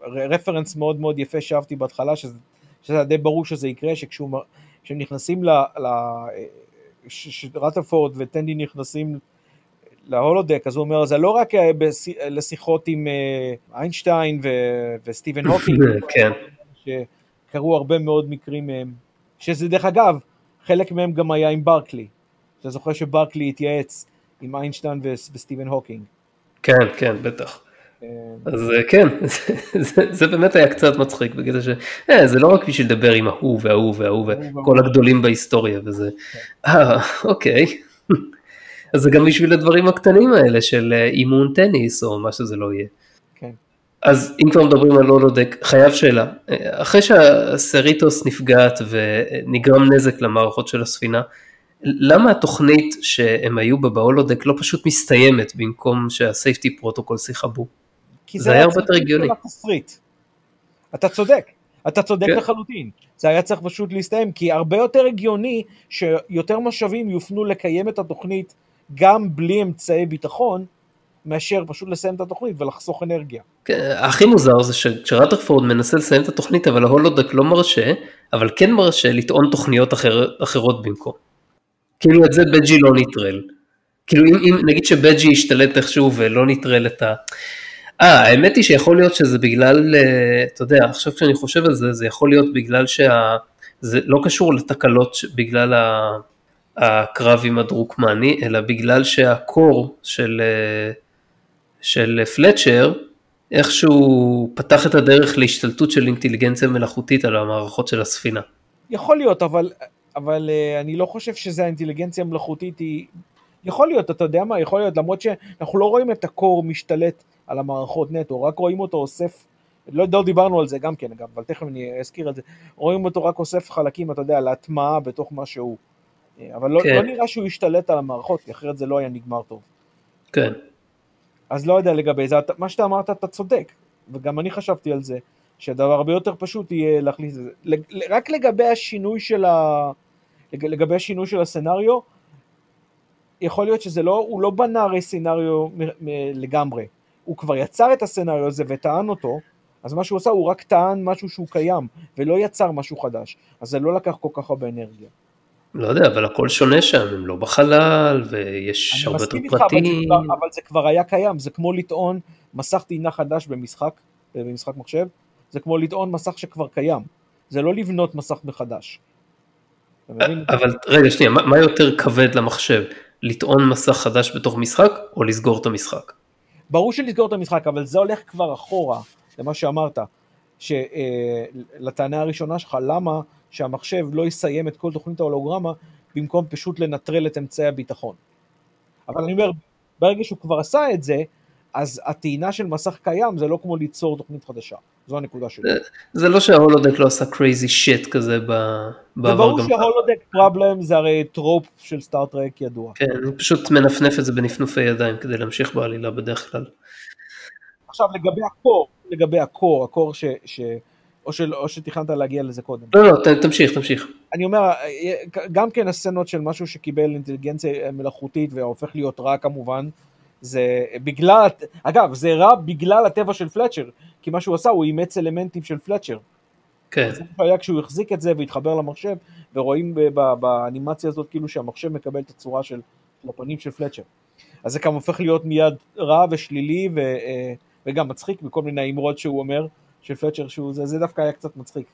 הרפרנס אה, מאוד מאוד יפה שאהבתי בהתחלה, שזה, שזה די ברור שזה יקרה, שכשהם נכנסים ל... ל שרטרפורד וטנדי נכנסים ל holodeck, אז הוא אומר, זה לא רק לשיחות עם איינשטיין וסטיבן הוקינג, כן. קרו הרבה מאוד מקרים מהם, שזה דרך אגב, חלק מהם גם היה עם ברקלי. אתה זוכר שברקלי התייעץ עם איינשטיין וסטיבן הוקינג. כן, כן, בטח. אה, אז אה, כן, זה, זה באמת היה קצת מצחיק בגלל ש... אה, זה לא רק בשביל לדבר עם ההוא וההוא וההוא וכל הגדולים בהיסטוריה וזה... אה, אוקיי. אז זה גם בשביל הדברים הקטנים האלה של אה, אימון טניס או מה שזה לא יהיה. אז אם כבר מדברים על holodeck, חייב שאלה, אחרי שהסריטוס נפגעת ונגרם נזק למערכות של הספינה, למה התוכנית שהם היו בה ב holodeck לא פשוט מסתיימת במקום שה safety protocol שיכבו? כי זה, זה היה הרבה יותר הגיוני. אתה צודק, אתה צודק כן. לחלוטין. זה היה צריך פשוט להסתיים, כי הרבה יותר הגיוני שיותר משאבים יופנו לקיים את התוכנית גם בלי אמצעי ביטחון, מאשר פשוט לסיים את התוכנית ולחסוך אנרגיה. כן, הכי מוזר זה שרטרפורד מנסה לסיים את התוכנית אבל ההולודק לא מרשה, אבל כן מרשה לטעון תוכניות אחר, אחרות במקום. כאילו את זה בג'י לא נטרל. כאילו אם, אם נגיד שבג'י ישתלט איכשהו ולא נטרל את ה... אה, האמת היא שיכול להיות שזה בגלל, אה, אתה יודע, עכשיו כשאני חושב על זה, זה יכול להיות בגלל שה... זה לא קשור לתקלות בגלל הקרב עם הדרוקמני, אלא בגלל שהקור של, אה, של פלצ'ר איכשהו פתח את הדרך להשתלטות של אינטליגנציה מלאכותית על המערכות של הספינה. יכול להיות, אבל, אבל uh, אני לא חושב שזה האינטליגנציה המלאכותית היא... יכול להיות, אתה יודע מה, יכול להיות, למרות שאנחנו לא רואים את הקור משתלט על המערכות נטו, רק רואים אותו אוסף, לא, לא דיברנו על זה גם כן, אגב, אבל תכף אני אזכיר את זה, רואים אותו רק אוסף חלקים, אתה יודע, להטמעה בתוך מה שהוא. אה, אבל לא, כן. לא נראה שהוא השתלט על המערכות, כי אחרת זה לא היה נגמר טוב. כן. אז לא יודע לגבי זה, מה שאתה אמרת אתה צודק, וגם אני חשבתי על זה, שהדבר הרבה יותר פשוט יהיה להכניס את זה. רק לגבי השינוי של ה... לגבי השינוי של הסצנריו, יכול להיות שזה לא, הוא לא בנה הרי סצנריו לגמרי, הוא כבר יצר את הסצנריו הזה וטען אותו, אז מה שהוא עשה הוא רק טען משהו שהוא קיים, ולא יצר משהו חדש, אז זה לא לקח כל כך הרבה אנרגיה. לא יודע, אבל הכל שונה שם, הם לא בחלל, ויש הרבה יותר פרטים. אני מסכים איתך, אבל זה כבר היה קיים, זה כמו לטעון מסך טעינה חדש במשחק, במשחק מחשב, זה כמו לטעון מסך שכבר קיים, זה לא לבנות מסך מחדש. אבל רגע, שנייה, מה יותר כבד למחשב? לטעון מסך חדש בתוך משחק, או לסגור את המשחק? ברור שלסגור את המשחק, אבל זה הולך כבר אחורה, למה שאמרת, לטענה הראשונה שלך, למה שהמחשב לא יסיים את כל תוכנית ההולוגרמה, במקום פשוט לנטרל את אמצעי הביטחון. אבל אני אומר, ברגע שהוא כבר עשה את זה, אז הטעינה של מסך קיים זה לא כמו ליצור תוכנית חדשה, זו הנקודה שלי. זה, זה לא שה holodeck לא עשה crazy shit כזה בעבר. זה ברור שה holodeck problem זה הרי trope של Star Trek ידוע. כן, הוא פשוט מנפנף את זה בנפנופי ידיים כדי להמשיך בעלילה בדרך כלל. עכשיו לגבי הקור, לגבי הקור, הקור ש... או, של, או שתכננת להגיע לזה קודם. לא, לא, תמשיך, תמשיך. אני אומר, גם כן הסצנות של משהו שקיבל אינטליגנציה מלאכותית והופך להיות רע כמובן, זה בגלל, אגב, זה רע בגלל הטבע של פלצ'ר, כי מה שהוא עשה, הוא אימץ אלמנטים של פלצ'ר. כן. זה היה כשהוא החזיק את זה והתחבר למחשב, ורואים באנימציה הזאת כאילו שהמחשב מקבל את הצורה של הפנים של פלצ'ר. אז זה כמה הופך להיות מיד רע ושלילי ו, אה, וגם מצחיק בכל מיני אמרות שהוא אומר של פלצ'ר, שהוא, זה, זה דווקא היה קצת מצחיק.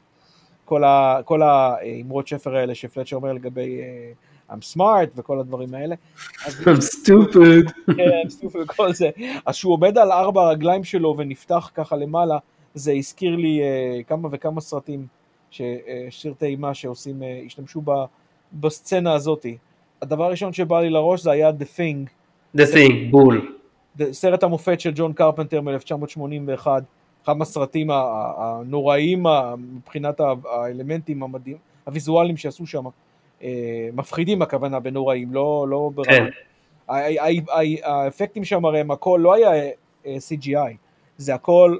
כל, ה, כל האמרות שפר האלה שפלצ'ר אומר לגבי אה, I'm smart וכל הדברים האלה. I'm stupid. כן, I'm stupid וכל זה. אז שהוא עומד על ארבע הרגליים שלו ונפתח ככה למעלה, זה הזכיר לי uh, כמה וכמה סרטים, ש, uh, סרטי אימה שעושים, uh, השתמשו ב, בסצנה הזאתי. הדבר הראשון שבא לי לראש זה היה The Thing. The Thing, בול. סרט המופת של ג'ון קרפנטר מ-1981, אחד מהסרטים הנוראים מבחינת האלמנטים המדהים, הוויזואליים שעשו שם. אה, מפחידים הכוונה בנוראים, לא, לא ברמה. כן. האפקטים שם הרי הם הכל לא היה אה, CGI, זה הכל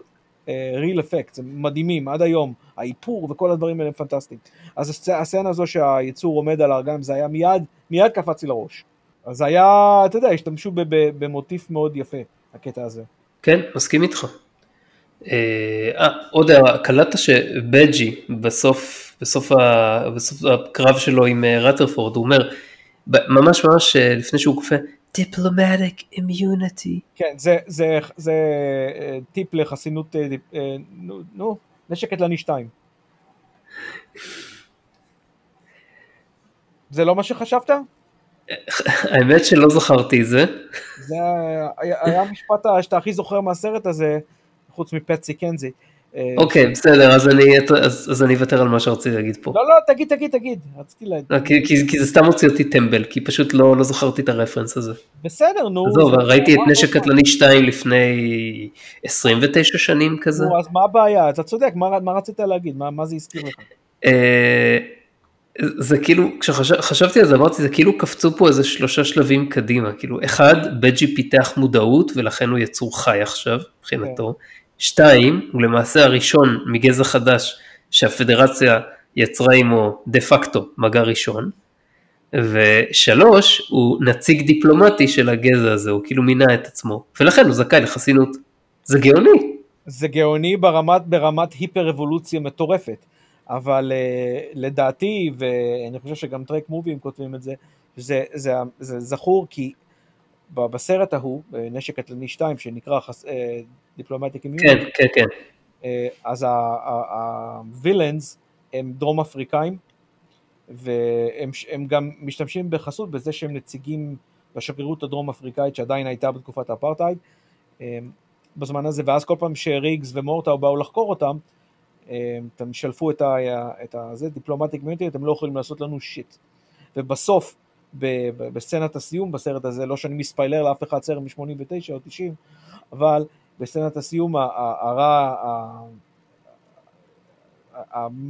אה, real effect, זה מדהימים עד היום, האיפור וכל הדברים האלה הם פנטסטיים. אז הסצנה הזו שהיצור עומד על הארגיים זה היה מיד, מיד קפץ לי לראש. אז זה היה, אתה יודע, השתמשו במוטיף מאוד יפה, הקטע הזה. כן, מסכים איתך. אה, עוד הערה, קלטת שבג'י בסוף, בסוף, ה, בסוף הקרב שלו עם אה, רטרפורד, הוא אומר, ממש ממש אה, לפני שהוא קופא, Diplomatic immunity. כן, זה, זה, זה אה, טיפ לחסינות, נו, נו, נשק קטלני 2. זה לא מה שחשבת? האמת שלא זכרתי את זה. זה היה המשפט שאתה הכי זוכר מהסרט הזה, חוץ מ Patsy Kensit. אה, אוקיי, בסדר, אז אני אוותר על מה שרציתי להגיד פה. לא, לא, תגיד, תגיד, תגיד, רציתי להגיד. לא, כי זה סתם הוציא אותי טמבל, כי פשוט לא, לא זכרתי את הרפרנס הזה. בסדר, נו. עזוב, ראיתי את נשק קטלני 2 לפני 29 שנים כזה. נו, אז מה הבעיה? אתה צודק, מה רצית להגיד? מה זה הזכיר לך? אה, זה כאילו, כשחשבתי על זה אמרתי, זה כאילו קפצו פה איזה שלושה שלבים קדימה, כאילו, אחד, בג'י פיתח מודעות ולכן הוא יצור חי עכשיו, מבחינתו. כן. שתיים, הוא למעשה הראשון מגזע חדש שהפדרציה יצרה עמו דה פקטו מגע ראשון, ושלוש, הוא נציג דיפלומטי של הגזע הזה, הוא כאילו מינה את עצמו, ולכן הוא זכאי לחסינות. זה גאוני. זה גאוני ברמת, ברמת היפר אבולוציה מטורפת, אבל uh, לדעתי, ואני חושב שגם טרק מובים כותבים את זה, זה, זה, זה זכור כי בסרט ההוא, נשק קטלני 2, שנקרא diplomatic immunity, כן, כן, כן. אה, אז ה villains הם דרום אפריקאים, והם גם משתמשים בחסות בזה שהם נציגים בשגרירות הדרום אפריקאית שעדיין הייתה בתקופת האפרטהייד. אה, בזמן הזה, ואז כל פעם שריגס ומרטאו באו לחקור אותם, אה, הם שלפו את, ה, את ה, זה, diplomatic immunity, אתם לא יכולים לעשות לנו shit. ובסוף, בסצנת הסיום בסרט הזה, לא שאני מספיילר לאף אחד סרט מ-89 או 90, אבל בסצנת הסיום הרע,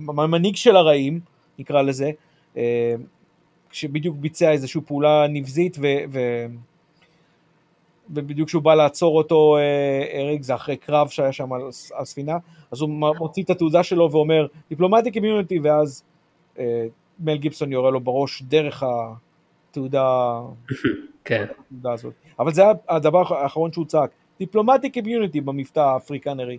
המנהיג של הרעים, נקרא לזה, אה, שבדיוק ביצע איזושהי פעולה נבזית ו... ו ובדיוק כשהוא בא לעצור אותו, אה, אריק, זה אחרי קרב שהיה שם על הספינה, אז הוא מוציא את התעודה שלו ואומר diplomatic immunity, ואז אה, מל גיבסון יורה לו בראש דרך התעודה, כן. התעודה הזאת. אבל זה הדבר האחרון שהוא צעק, diplomatic immunity במבטא האפריקנרי,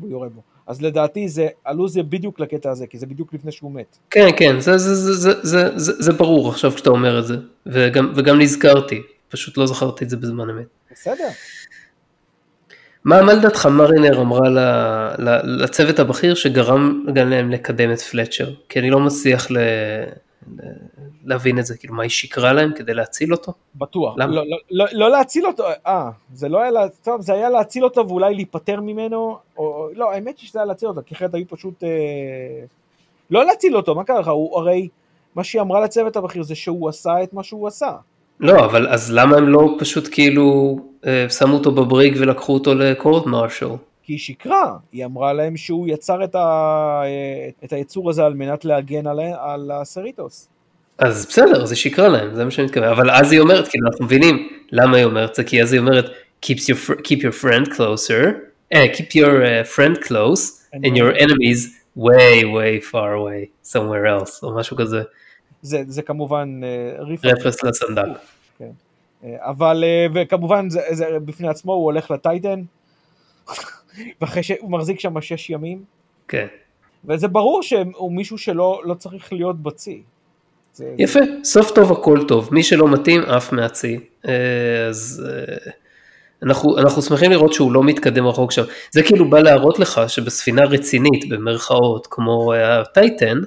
הוא יורה בו. אז לדעתי זה, עלו זה בדיוק לקטע הזה, כי זה בדיוק לפני שהוא מת. כן, כן, זה, זה, זה, זה, זה, זה, זה ברור עכשיו כשאתה אומר את זה, וגם, וגם נזכרתי, פשוט לא זכרתי את זה בזמן אמת. בסדר. מה, מה לדעתך מרינר אמרה ל, ל, לצוות הבכיר שגרם גם להם לקדם את פלצ'ר? כי אני לא מצליח ל, ל, להבין את זה, כאילו מה היא שיקרה להם כדי להציל אותו? בטוח. למה? לא, לא, לא, לא להציל אותו, אה, זה לא היה, טוב, זה היה להציל אותו ואולי להיפטר ממנו, או, לא, האמת היא שזה היה להציל אותו, כי אחרת היו פשוט, אה, לא להציל אותו, מה קרה לך, הוא הרי, מה שהיא אמרה לצוות הבכיר זה שהוא עשה את מה שהוא עשה. לא, אבל אז למה הם לא פשוט כאילו אה, שמו אותו בבריג ולקחו אותו לקורט מרשל? כי היא שיקרה, היא אמרה להם שהוא יצר את, ה... אה, את היצור הזה על מנת להגן על, על הסריטוס. אז בסדר, זה שיקרה להם, זה מה שאני מתכוון, אבל אז היא אומרת, כאילו אנחנו מבינים למה היא אומרת זה, כי אז היא אומרת, keep your, keep your friend closer, uh, keep your uh, friend close, and, and your enemies way way far away, somewhere else, או משהו כזה. זה, זה כמובן רפרס לסנדק. כן. אבל, וכמובן זה, זה בפני עצמו, הוא הולך לטייטן, ואחרי שהוא מחזיק שם שש ימים. כן. וזה ברור שהוא מישהו שלא לא צריך להיות בצי. זה, יפה. סוף טוב הכל טוב, מי שלא מתאים עף מהצי. אז אנחנו, אנחנו שמחים לראות שהוא לא מתקדם רחוק שם. זה כאילו בא להראות לך שבספינה רצינית, במרכאות, כמו הטייטן,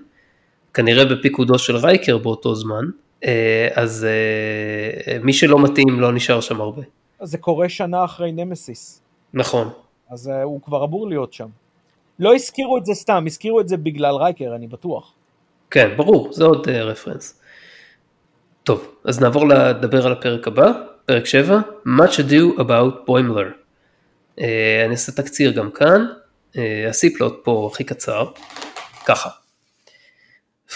כנראה בפיקודו של רייקר באותו זמן, אה, אז אה, מי שלא מתאים לא נשאר שם הרבה. זה קורה שנה אחרי נמסיס. נכון. אז אה, הוא כבר אמור להיות שם. לא הזכירו את זה סתם, הזכירו את זה בגלל רייקר, אני בטוח. כן, ברור, זה עוד רפרנס. טוב, אז נעבור לדבר על הפרק הבא, פרק 7, Much Ado About Boimler. אני אעשה תקציר גם כאן, הסיפלוט פה הכי קצר, ככה.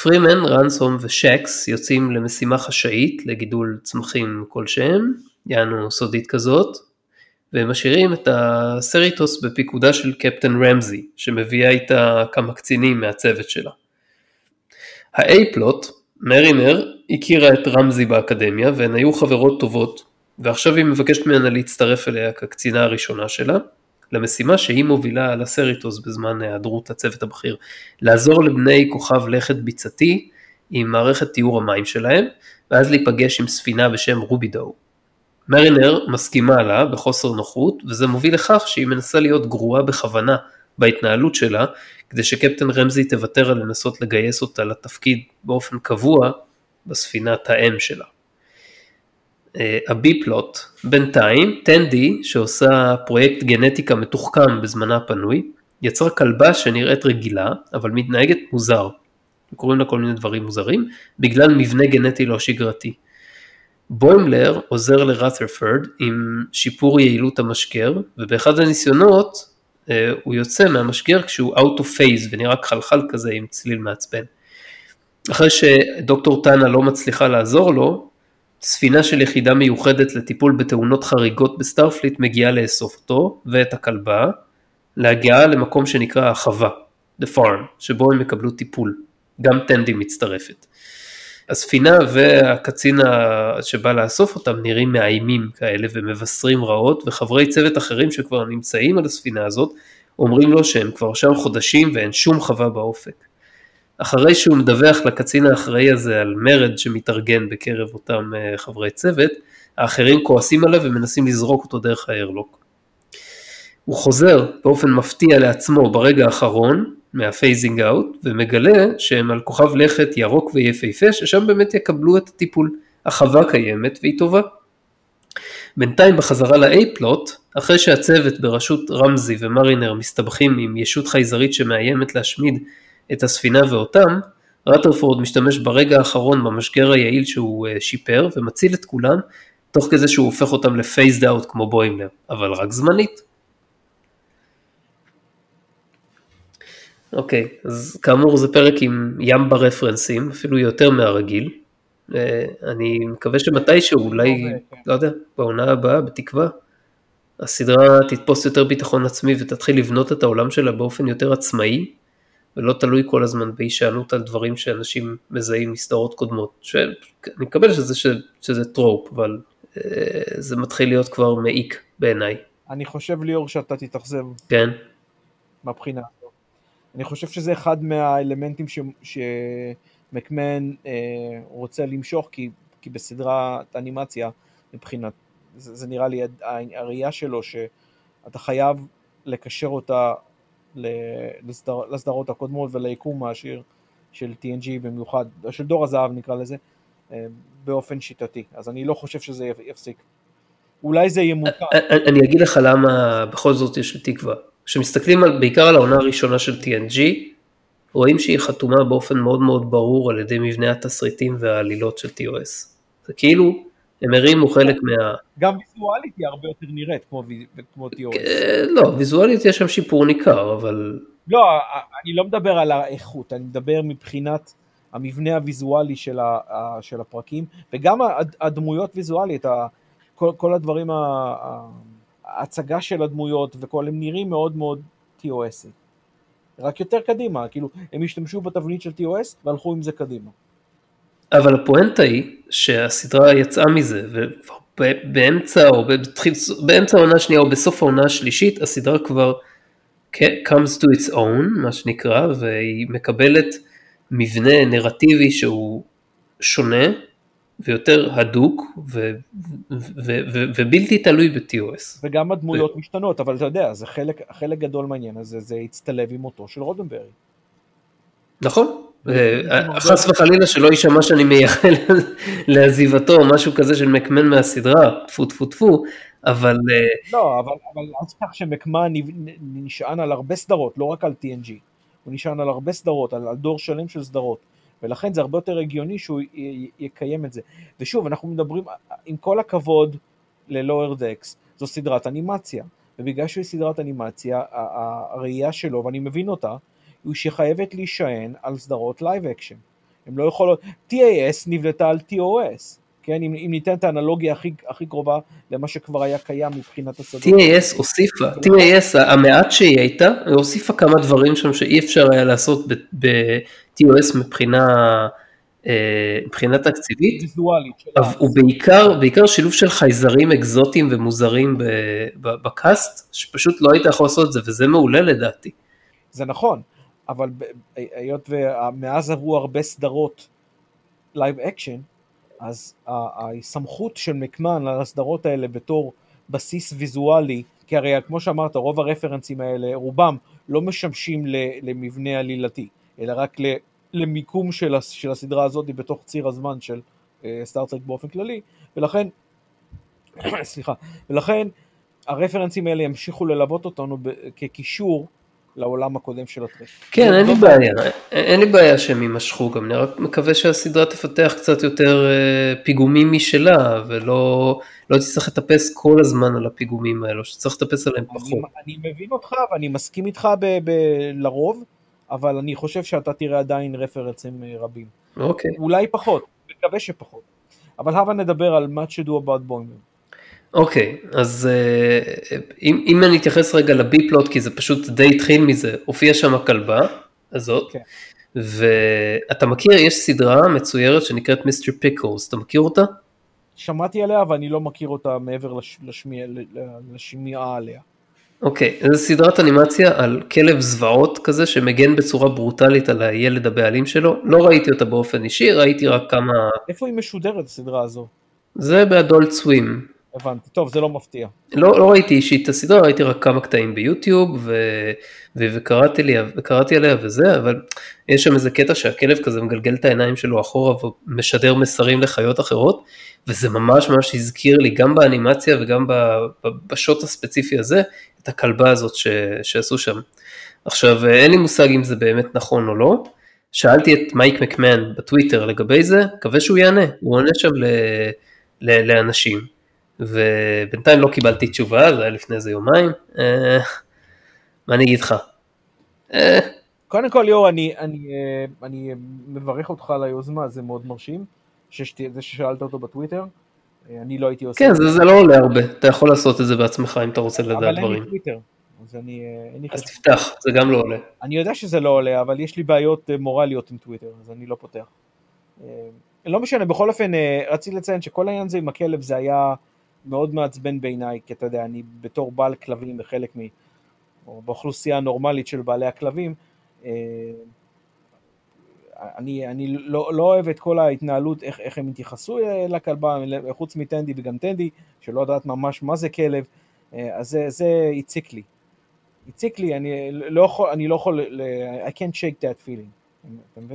פרימן, רנסום ושקס יוצאים למשימה חשאית לגידול צמחים כלשהם, יענו סודית כזאת, והם משאירים את הסריטוס בפיקודה של קפטן רמזי, שמביאה איתה כמה קצינים מהצוות שלה. האייפלוט, מרינר, הכירה את רמזי באקדמיה והן היו חברות טובות, ועכשיו היא מבקשת ממנה להצטרף אליה כקצינה הראשונה שלה, למשימה שהיא מובילה על הסריטוס בזמן היעדרות הצוות הבכיר, לעזור לבני כוכב לכת ביצתי עם מערכת טיהור המים שלהם, ואז להיפגש עם ספינה בשם רובידו. מרינר מסכימה לה בחוסר נוחות, וזה מוביל לכך שהיא מנסה להיות גרועה בכוונה בהתנהלות שלה, כדי שקפטן רמזי תוותר על לנסות לגייס אותה לתפקיד באופן קבוע בספינת האם שלה. הביפלוט, בינתיים טנדי שעושה פרויקט גנטיקה מתוחכם בזמנה הפנוי, יצרה כלבה שנראית רגילה אבל מתנהגת מוזר, קוראים לה כל מיני דברים מוזרים, בגלל מבנה גנטי לא שגרתי. בוימלר עוזר לראת'רפורד עם שיפור יעילות המשגר, ובאחד הניסיונות אה, הוא יוצא מהמשגר כשהוא out of phase ונראה כחלחל כזה עם צליל מעצבן. אחרי שדוקטור טאנה לא מצליחה לעזור לו, ספינה של יחידה מיוחדת לטיפול בתאונות חריגות ב Starfleet מגיעה לאסוף אותו ואת הכלבה להגיע למקום שנקרא החווה, The Farm, שבו הם יקבלו טיפול. גם טנדי מצטרפת. הספינה והקצין שבא לאסוף אותם נראים מאיימים כאלה ומבשרים רעות וחברי צוות אחרים שכבר נמצאים על הספינה הזאת אומרים לו שהם כבר שם חודשים ואין שום חווה באופק. אחרי שהוא מדווח לקצין האחראי הזה על מרד שמתארגן בקרב אותם אה, חברי צוות, האחרים כועסים עליו ומנסים לזרוק אותו דרך ה airlock. הוא חוזר באופן מפתיע לעצמו ברגע האחרון מה phasing out ומגלה שהם על כוכב לכת ירוק ויפהפה ששם באמת יקבלו את הטיפול. החווה קיימת והיא טובה. בינתיים בחזרה ל-A-plot, אחרי שהצוות בראשות רמזי ומרינר מסתבכים עם ישות חייזרית שמאיימת להשמיד את הספינה ואותם, רטרפורד משתמש ברגע האחרון במשגר היעיל שהוא אה, שיפר ומציל את כולם, תוך כזה שהוא הופך אותם לפייסד אאוט כמו בוימלר, אבל רק זמנית. אוקיי, אז כאמור זה פרק עם ים ברפרנסים, אפילו יותר מהרגיל. אה, אני מקווה שמתישהו, אולי, לא יודע, בעונה הבאה, בתקווה, הסדרה תתפוס יותר ביטחון עצמי ותתחיל לבנות את העולם שלה באופן יותר עצמאי, ולא תלוי כל הזמן בהישענות על דברים שאנשים מזהים מסדרות קודמות. שאני מקבל שזה, שזה טרופ, אבל אה, זה מתחיל להיות כבר מעיק בעיניי. אני חושב ליאור שאתה תתאכזב. כן. מהבחינה. אני חושב שזה אחד מהאלמנטים שמקמן אה, רוצה למשוך, כי, כי בסדרת אנימציה, מבחינת, זה, זה נראה לי הראייה שלו, שאתה חייב לקשר אותה לסדר, לסדרות הקודמות וליקום העשיר של TNG במיוחד, של דור הזהב נקרא לזה, אה, באופן שיטתי. אז אני לא חושב שזה יפסיק. אולי זה יהיה מותר. אני אגיד לך למה בכל זאת יש לי תקווה. כשמסתכלים על, בעיקר על העונה הראשונה של TNG, רואים שהיא חתומה באופן מאוד מאוד ברור על ידי מבנה התסריטים והעלילות של TOS. זה כאילו, הם הרימו חלק מה... גם ויזואלית היא הרבה יותר נראית כמו, כמו TOS. אה, לא, ויזואלית יש שם שיפור ניכר, אבל... לא, אני לא מדבר על האיכות, אני מדבר מבחינת המבנה הוויזואלי של, ה, של הפרקים, וגם הדמויות ויזואלית, כל, כל הדברים, ההצגה של הדמויות וכל, הם נראים מאוד מאוד TOSי. רק יותר קדימה, כאילו, הם השתמשו בתבנית של TOS והלכו עם זה קדימה. אבל הפואנטה היא שהסדרה יצאה מזה, ובאמצע או בתחיל, באמצע העונה השנייה או בסוף העונה השלישית, הסדרה כבר comes to its own, מה שנקרא, והיא מקבלת מבנה נרטיבי שהוא שונה ויותר הדוק ו- ו- ו- ו- ובלתי תלוי ב-TOS. וגם הדמויות ו- משתנות, אבל אתה יודע, זה חלק, חלק גדול מהעניין הזה, זה הצטלב עם מותו של רודנברי. נכון, חס וחלילה שלא יישמע שאני מייחל לעזיבתו או משהו כזה של מקמן מהסדרה, טפו טפו טפו, אבל... אה, לא, אבל אל תשכח שמקמן נשען על הרבה סדרות, לא רק על TNG, הוא נשען על הרבה סדרות, על דור שלם של סדרות, ולכן זה הרבה יותר הגיוני שהוא יקיים את זה. ושוב, אנחנו מדברים, עם כל הכבוד ל-Lower Decks, זו סדרת אנימציה, ובגלל שהיא סדרת אנימציה, הראייה שלו, ואני מבין אותה, הוא שחייבת להישען על סדרות live action. הם לא יכולות, TAS נבנתה על TOS, כן, אם, אם ניתן את האנלוגיה הכי, הכי קרובה למה שכבר היה קיים מבחינת הסדרות. TAS הוסיפה, TAS המעט שהיא הייתה, היא הוסיפה כמה דברים שם שאי אפשר היה לעשות ב-TOS מבחינה, אה, מבחינה תקציבית, הוא בעיקר, בעיקר שילוב של חייזרים אקזוטיים ומוזרים ב cast, שפשוט לא היית יכול לעשות את זה, וזה מעולה לדעתי. זה נכון, אבל היות ומאז עברו הרבה סדרות live action, אז ההסתמכות של מקמן על הסדרות האלה בתור בסיס ויזואלי, כי הרי כמו שאמרת, רוב הרפרנסים האלה, רובם לא משמשים למבנה עלילתי, אלא רק למיקום של, הסדרה הזאת בתוך ציר הזמן של סטארט-טרק באופן כללי, ולכן, סליחה, ולכן הרפרנסים האלה ימשיכו ללוות אותנו כקישור לעולם הקודם של הטרק. כן, אין לי לא בעיה, אין לי בעיה שהם יימשכו גם, אני רק מקווה שהסדרה תפתח קצת יותר אה, פיגומים משלה, ולא לא תצטרך לטפס כל הזמן על הפיגומים האלו, שצריך לטפס עליהם פחות. אני, מבין אותך ואני מסכים איתך ב, ב, לרוב, אבל אני חושב שאתה תראה עדיין רפרנסים אה, רבים. אוקיי. אולי פחות, מקווה שפחות. אבל הבה נדבר על מה שדו about בוימר. אוקיי, okay, אז uh, אם, אם אני אתייחס רגע לבי פלוט, כי זה פשוט די התחיל מזה, הופיעה שם הכלבה הזאת, okay. כן. ואתה מכיר, יש סדרה מצוירת שנקראת מיסטר פיקלס, אתה מכיר אותה? שמעתי עליה, אבל אני לא מכיר אותה מעבר לש, לשמיע, לשמיעה עליה. אוקיי, okay, זו סדרת אנימציה על כלב זוועות כזה שמגן בצורה ברוטלית על הילד הבעלים שלו, לא ראיתי אותה באופן אישי, ראיתי רק כמה... איפה היא משודרת הסדרה הזו? זה באדולט סווים. הבנתי, טוב, זה לא מפתיע. לא, לא ראיתי אישית את הסדרה, ראיתי רק כמה קטעים ביוטיוב, ו... ו... וקראתי, לי, וקראתי עליה וזה, אבל יש שם איזה קטע שהכלב כזה מגלגל את העיניים שלו אחורה ומשדר מסרים לחיות אחרות, וזה ממש ממש הזכיר לי, גם באנימציה וגם בשוט הספציפי הזה, את הכלבה הזאת ש... שעשו שם. עכשיו, אין לי מושג אם זה באמת נכון או לא, שאלתי את מייק מקמן בטוויטר לגבי זה, מקווה שהוא יענה, הוא עונה שם ל... ל... לאנשים. ובינתיים לא קיבלתי תשובה, זה היה לפני איזה יומיים. אה, מה אני אגיד לך? אה. קודם כל ליאור, אני, אני, אה, אני מברך אותך על היוזמה, זה מאוד מרשים, ששת, זה ששאלת אותו בטוויטר, אני לא הייתי עושה... כן, זה, זה לא עולה הרבה, אתה יכול לעשות את זה בעצמך אם אתה רוצה לדעת דברים. אבל אין לי טוויטר, אז אני... אז תפתח, זה גם לא עולה. אני יודע שזה לא עולה, אבל יש לי בעיות מורליות עם טוויטר, אז אני לא פותח. לא משנה, בכל אופן, רציתי לציין שכל העניין הזה עם הכלב זה היה... מאוד מעצבן בעיניי, כי אתה יודע, אני בתור בעל כלבים וחלק מ... או באוכלוסייה הנורמלית של בעלי הכלבים, אה, אני, אני לא, לא אוהב את כל ההתנהלות, איך, איך הם התייחסו לכלבה, חוץ מטנדי וגם טנדי, שלא יודעת ממש מה זה כלב, אה, אז זה, זה הציק לי. הציק לי, אני לא יכול, אני לא יכול, I can't shake that feeling.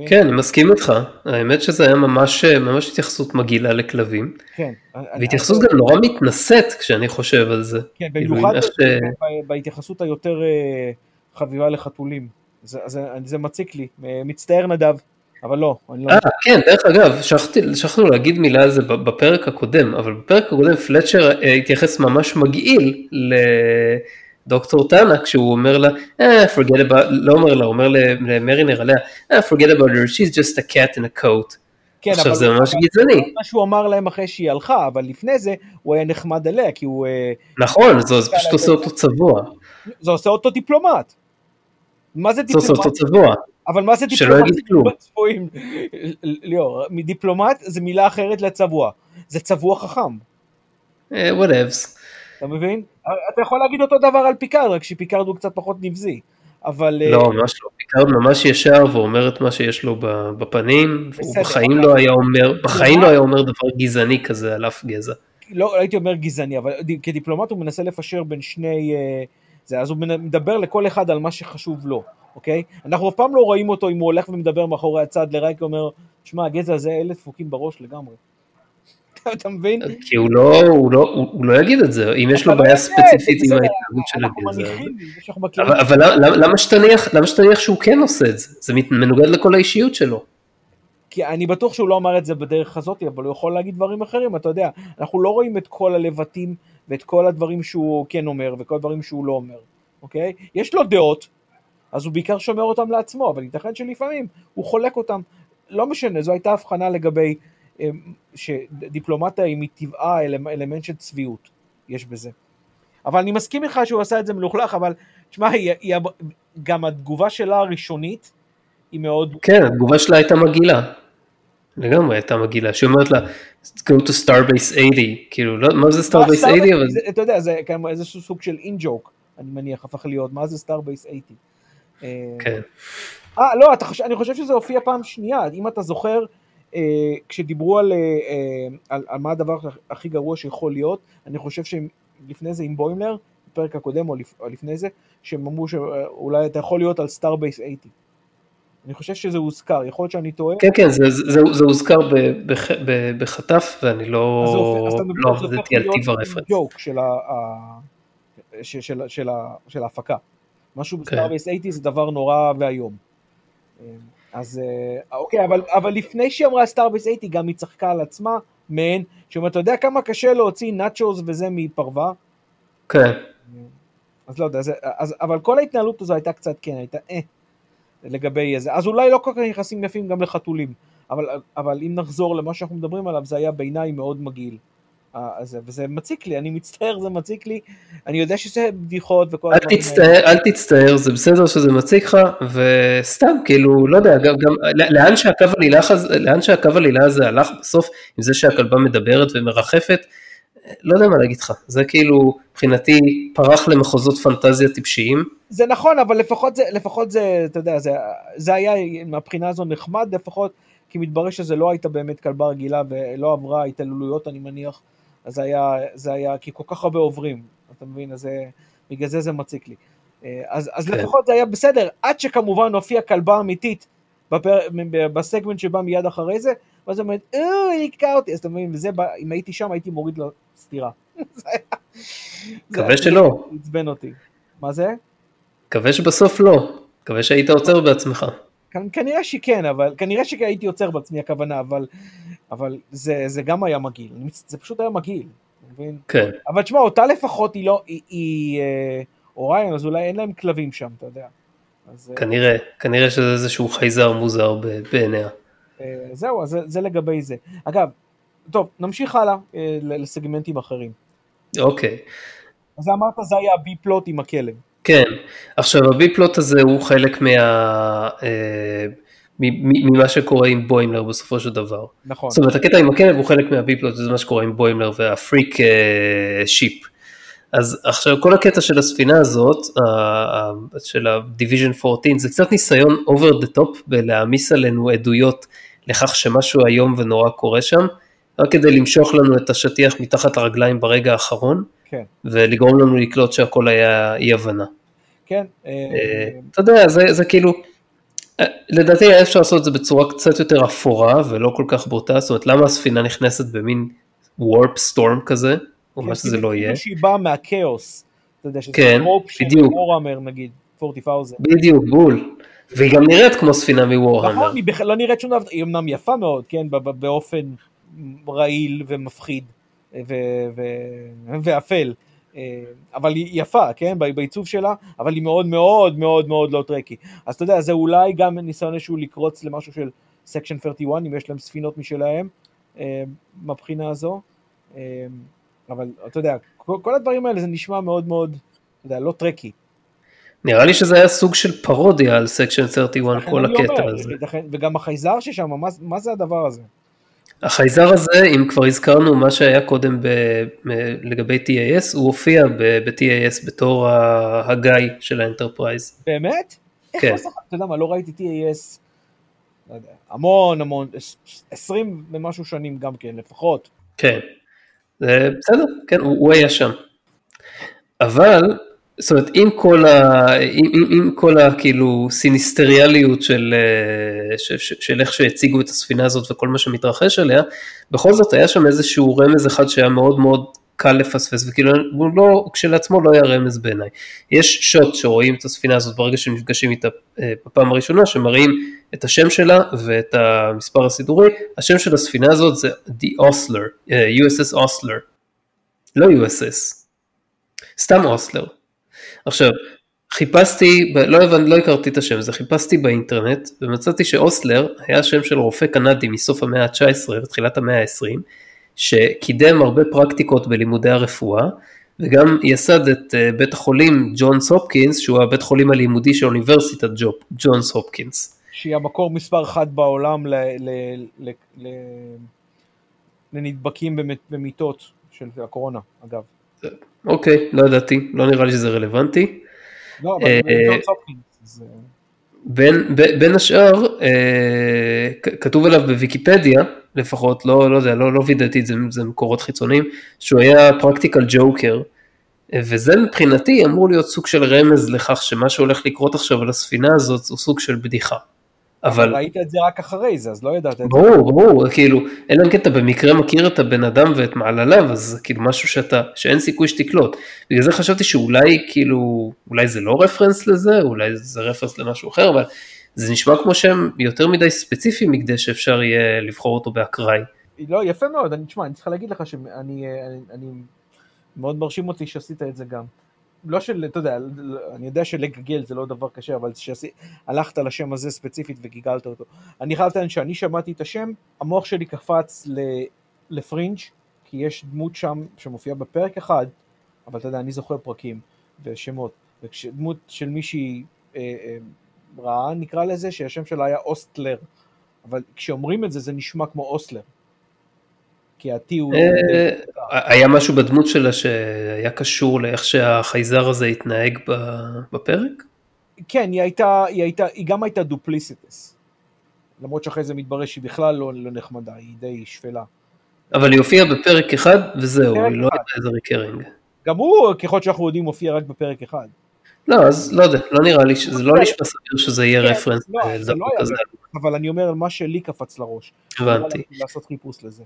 כן, אני מסכים איתך, האמת שזה היה ממש, ממש התייחסות מגעילה לכלבים. כן. והתייחסות גם נורא מתנשאת כשאני חושב על זה. כן, כאילו, במיוחד בהתייחסות היותר אה, חביבה לחתולים. זה מציק לי, מצטער נדב. אבל לא, אני לא... אה, כן, דרך אגב, שכחנו להגיד מילה על זה בפרק הקודם, אבל בפרק הקודם פלצ'ר אה, התייחס ממש מגעיל דוקטור טאנה כשהוא אומר לה, אה, forget about, לא אומר לה, הוא אומר למרינר עליה, אה, forget about her, she's just a cat in a coat. כן, עכשיו זה ממש גזעני. מה שהוא אמר להם אחרי שהיא הלכה, אבל לפני זה הוא היה נחמד עליה, כי הוא... אה, נכון, זה פשוט עושה אותו צבוע. זה עושה אותו דיפלומט. מה זה דיפלומט? זה עושה אותו צבוע. אבל מה זה דיפלומט? שלא יגיד כלום. ליאור, דיפלומט זה מילה אחרת לצבוע. זה צבוע חכם. אה, whatevs. אתה מבין? אתה יכול להגיד אותו דבר על פיקארד, רק שפיקארד הוא קצת פחות נבזי. אבל... לא, אה, ממש לא. פיקארד ממש ישר ואומר את מה שיש לו בפנים, הוא בחיים לא היה אומר, בחיים לא היה אומר דבר גזעני כזה על אף גזע. לא הייתי אומר גזעני, אבל כדיפלומט הוא מנסה לפשר בין שני... אה, זה, אז הוא מדבר לכל אחד על מה שחשוב לו, אוקיי? אנחנו אף פעם לא רואים אותו אם הוא הולך ומדבר מאחורי הצד לרייקי אומר, שמע, הגזע הזה אלה דפוקים בראש לגמרי. אתה מבין? כי הוא לא, הוא לא, הוא לא יגיד את זה, אם יש לו בעיה ספציפית עם ההתנהגות של הגזע. אבל למה שתניח שהוא כן עושה את זה? זה מנוגד לכל האישיות שלו. כי אני בטוח שהוא לא אמר את זה בדרך הזאת, אבל הוא יכול להגיד דברים אחרים, אתה יודע, אנחנו לא רואים את כל הלבטים ואת כל הדברים שהוא כן אומר וכל הדברים שהוא לא אומר, אוקיי? יש לו דעות, אז הוא בעיקר שומר אותם לעצמו, אבל ייתכן שלפעמים הוא חולק אותם, לא משנה, זו הייתה הבחנה לגבי שדיפלומטיה היא מטבעה אלמנט של צביעות, יש בזה. אבל אני מסכים איתך שהוא עשה את זה מלוכלך, אבל תשמע, גם התגובה שלה הראשונית היא מאוד... כן, התגובה שלה הייתה מגעילה. לגמרי הייתה מגעילה, שהיא אומרת לה, go to starbase 80, כאילו, לא, מה זה starbase 80? אבל... אתה יודע, זה כמו איזשהו סוג של in joke, אני מניח, הפך להיות, מה זה starbase 80? כן. אה, לא, אני חושב שזה הופיע פעם שנייה, אם אתה זוכר, אה, כשדיברו על, אה, אה, על, על מה הדבר הכי גרוע שיכול להיות, אני חושב שלפני זה עם בוימלר, בפרק הקודם או, לפ, או לפני זה, שהם אמרו שאולי אתה יכול להיות על starbase 80. אני חושב שזה הוזכר, יכול להיות שאני טועה. כן, כן, זה, זה, זה הוזכר ב, בח, ב, בחטף, ואני לא, לא עבדתי על טיב הרפרנס. ג'וק של, ה, של, של, של, של ההפקה. משהו כן. ב starbase 80 זה דבר נורא ואיום. אז אה, אוקיי, אבל, אבל לפני שהיא אמרה starbase 80, גם היא צחקה על עצמה, מעין, שאומרת, אתה יודע כמה קשה להוציא נאצ'וז וזה מפרווה? כן. אז לא יודע, אז, אז, אבל כל ההתנהלות הזו הייתה קצת, כן, הייתה אה, לגבי איזה, אז אולי לא כל כך נכנסים יפים גם לחתולים, אבל, אבל אם נחזור למה שאנחנו מדברים עליו, זה היה בעיניי מאוד מגעיל. הזה, וזה מציק לי, אני מצטער, זה מציק לי, אני יודע שזה בדיחות וכל הדברים האלה. אל תצטער, זה בסדר שזה מציק לך, וסתם, כאילו, לא יודע, גם, גם לאן שהקו עלילה, לאן שהקו עלילה הזה הלך בסוף, עם זה שהכלבה מדברת ומרחפת, לא יודע מה להגיד לך, זה כאילו, מבחינתי, פרח למחוזות פנטזיה טיפשיים. זה נכון, אבל לפחות זה, לפחות זה, אתה יודע, זה, זה היה מהבחינה הזו נחמד, לפחות, כי מתברר שזה לא הייתה באמת כלבה רגילה ולא עברה התעללויות, אני מניח. אז זה היה, זה היה, כי כל כך הרבה עוברים, אתה מבין? אז זה, בגלל זה זה מציק לי. אה, אז, אז כן. לפחות זה היה בסדר, עד שכמובן הופיעה כלבה אמיתית בפר, בסגמנט שבא מיד אחרי זה, ואז היא אומרת, אה, היא אותי, אז אתה מבין, וזה, אם הייתי שם הייתי מוריד לו סטירה. זה זה מקווה שלא. עצבן אותי. מה זה? מקווה שבסוף לא. מקווה שהיית עוצר בעצמך. כנ- כנראה שכן, אבל כנראה שהייתי עוצר בעצמי הכוונה, אבל, אבל זה, זה גם היה מגעיל, זה פשוט היה מגעיל, מבין? כן. אבל תשמע, אותה לפחות היא לא, היא, היא אה, אוריון, אז אולי אין להם כלבים שם, אתה יודע. אז אה, כנראה, כנראה שזה איזשהו חייזר מוזר בעיניה. אה, זהו, אז זה, זה לגבי זה. אגב, טוב, נמשיך הלאה אה, לסגמנטים אחרים. אוקיי. אז אמרת זה היה בי פלוט עם הכלב. כן, עכשיו הבי פלוט הזה הוא חלק מה... ממה שקורה עם בוימלר בסופו של דבר. נכון. זאת אומרת הקטע עם הכלב הוא חלק מהבי פלוט, זה מה שקורה עם בוימלר והפריק אה, שיפ. אז עכשיו כל הקטע של הספינה הזאת, של ה-Division 14, זה קצת ניסיון over the top בלהעמיס עלינו עדויות לכך שמשהו איום ונורא קורה שם, רק כדי למשוך לנו את השטיח מתחת לרגליים ברגע האחרון, כן, ולגרום לנו לקלוט שהכל היה אי הבנה. כן. אה, אה, אתה יודע, זה, זה כאילו, לדעתי היה אפשר לעשות את זה בצורה קצת יותר אפורה ולא כל כך בוטה, זאת אומרת למה הספינה נכנסת במין warp storm כזה, או מה שזה לא יהיה. שהיא באה מהכאוס. אתה יודע, שזה כן, trope של. Warhammer נגיד, 40,000. בדיוק, בול. והיא גם נראית כמו ספינה מ Warhammer. נכון, היא בכלל לא נראית שום דבר, היא אמנם יפה מאוד, כן, באופן רעיל ומפחיד ו- ואפל, אה, אבל היא יפה, כן, בעיצוב שלה, אבל היא מאוד מאוד מאוד מאוד לא Trekky. אז אתה יודע, זה אולי גם ניסיון איזשהו לקרוץ למשהו של Section 31, אם יש להם ספינות משלהם, אה, מהבחינה הזו, אה, אבל אתה יודע, כל, הדברים האלה זה נשמע מאוד מאוד, אתה יודע, לא Trekky. נראה לי שזה היה סוג של פרודיה על Section 31, לכן כל הקטע אומר, הזה. וגם החייזר ששם, מה, מה זה הדבר הזה? החייזר הזה, אם כבר הזכרנו מה שהיה קודם ב, לגבי TAS, הוא הופיע ב-TAS בתור ההגאי של ה Enterprise. באמת? איך כן. לא זכרתי, אתה יודע מה, לא ראיתי TAS, לא יודע, המון המון, עש- עשרים ומשהו שנים גם כן, לפחות. כן, זה בסדר, כן, הוא, הוא היה שם. אבל, זאת אומרת, עם כל, ה, עם, עם, עם כל הכאילו סיניסטריאליות של, אה, ש, ש, של איך שהציגו את הספינה הזאת וכל מה שמתרחש עליה, בכל זאת היה שם איזשהו רמז אחד שהיה מאוד מאוד קל לפספס, וכאילו הוא לא, כשלעצמו לא היה רמז בעיניי. יש שוט שרואים את הספינה הזאת ברגע שנפגשים איתה אה, בפעם הראשונה, שמראים את השם שלה ואת המספר הסידורי, השם של הספינה הזאת זה The Osler, אה, USS Osler, לא USS, סתם אוסלר. עכשיו, חיפשתי, לא הבנתי, לא הכרתי את השם הזה, חיפשתי באינטרנט ומצאתי שאוסלר היה שם של רופא קנדי מסוף המאה ה-19 ותחילת המאה ה-20, שקידם הרבה פרקטיקות בלימודי הרפואה, וגם ייסד את אה, בית החולים ג'ונס הופקינס, שהוא הבית חולים הלימודי של אוניברסיטת ג'ונס הופקינס. שהיא המקור מספר אחת בעולם ל, ל, ל, ל, לנדבקים במיטות של הקורונה, אגב. אוקיי, לא ידעתי, לא נראה לי שזה רלוונטי. לא, אבל אה, בין, בין השאר, אה, כתוב עליו בוויקיפדיה, לפחות, לא, לא יודע, לא, לא וידאתי את זה, זה מקורות חיצוניים, שהוא היה פרקטיקל ג'וקר, וזה מבחינתי אמור להיות סוג של רמז לכך שמה שהולך לקרות עכשיו על הספינה הזאת הוא סוג של בדיחה. אבל ראית את זה רק אחרי זה, אז לא ידעת את זה. ברור, ברור, כאילו, אלא אם כן אתה במקרה מכיר את הבן אדם ואת מעלליו, אז זה כאילו משהו שאתה, שאין סיכוי שתקלוט. בגלל זה חשבתי שאולי כאילו, אולי זה לא רפרנס לזה, אולי זה רפרנס למשהו אחר, אבל זה נשמע כמו שם יותר מדי ספציפי מכדי שאפשר יהיה לבחור אותו באקראי. לא, יפה מאוד, אני, תשמע, אני צריך להגיד לך שאני אני, אני, מאוד מרשים אותי שעשית את זה גם. לא של, אתה יודע, אני יודע שלגגל זה לא דבר קשה, אבל שהלכת לשם הזה ספציפית וגיגלת אותו. אני חייב לציין שאני שמעתי את השם, המוח שלי קפץ לפרינג', כי יש דמות שם שמופיעה בפרק אחד, אבל אתה יודע, אני זוכר פרקים ושמות, ודמות של מישהי אה, אה, רעה נקרא לזה, שהשם שלה היה אוסטלר, אבל כשאומרים את זה זה נשמע כמו אוסלר. כי ה-T הוא... היה משהו בדמות שלה שהיה קשור לאיך שהחייזר הזה התנהג בפרק? כן, היא הייתה, היא הייתה, היא גם הייתה duplicitous. למרות שאחרי זה מתברר שהיא בכלל לא, לא נחמדה, היא די שפלה. אבל היא הופיעה בפרק אחד וזהו, היא לא. הייתה איזה recurring. גם הוא, ככל שאנחנו יודעים, מופיע רק בפרק אחד. לא, אז לא יודע, לא נראה לי, שזה לא נשמע סביר שזה יהיה כן, רפרנס לא, זה לא כזה. אבל אני אומר, מה שלי קפץ לראש. הבנתי. לא לעשות חיפוש לזה.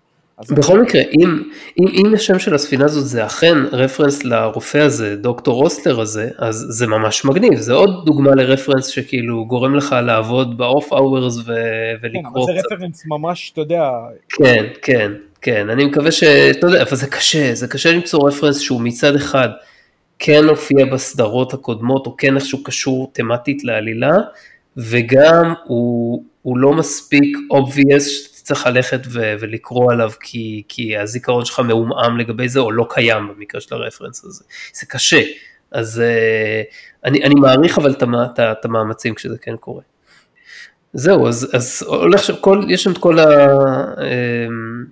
בכל מקרה, אם, אם, אם השם של הספינה הזאת זה אכן רפרנס לרופא הזה, דוקטור אוסטר הזה, אז זה ממש מגניב, זה עוד דוגמה לרפרנס שכאילו גורם לך לעבוד ב off hours ו- כן, אבל ולקרוא זה קצת. רפרנס ממש, אתה יודע, כן, כן, כן, אני מקווה ש... אתה יודע, אבל זה קשה, זה קשה למצוא רפרנס שהוא מצד אחד כן הופיע בסדרות הקודמות, או כן איכשהו קשור תמטית לעלילה, וגם הוא, הוא לא מספיק obvious שצריך ללכת ו- ולקרוא עליו כי, כי הזיכרון שלך מעומעם לגבי זה, או לא קיים במקרה של הרפרנס הזה. זה קשה. אז uh, אני, אני מעריך אבל את המאמצים כשזה כן קורה. זהו, אז, אז הולך שם, כל, יש שם את כל, ה, אמ,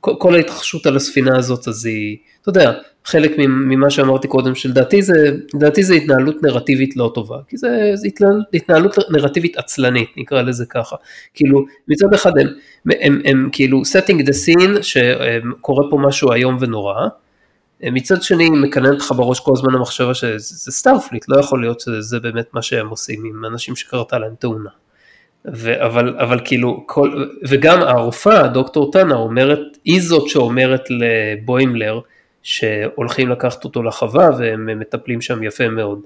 כל, כל ההתרחשות על הספינה הזאת, אז היא, אתה יודע, חלק ממה שאמרתי קודם, שלדעתי זה, לדעתי זה התנהלות נרטיבית לא טובה, כי זה, זה התנהלות, התנהלות נרטיבית עצלנית, נקרא לזה ככה. כאילו, מצד אחד הם, הם, הם, הם כאילו setting the scene, שקורה פה משהו איום ונורא, מצד שני מקננת לך בראש כל הזמן המחשבה שזה Starfleet, לא יכול להיות שזה באמת מה שהם עושים עם אנשים שקרתה להם תאונה. ו- אבל, אבל כאילו, כל, וגם הרופאה, דוקטור טאנה, אומרת, היא זאת שאומרת לבוימלר, שהולכים לקחת אותו לחווה והם מטפלים שם יפה מאוד.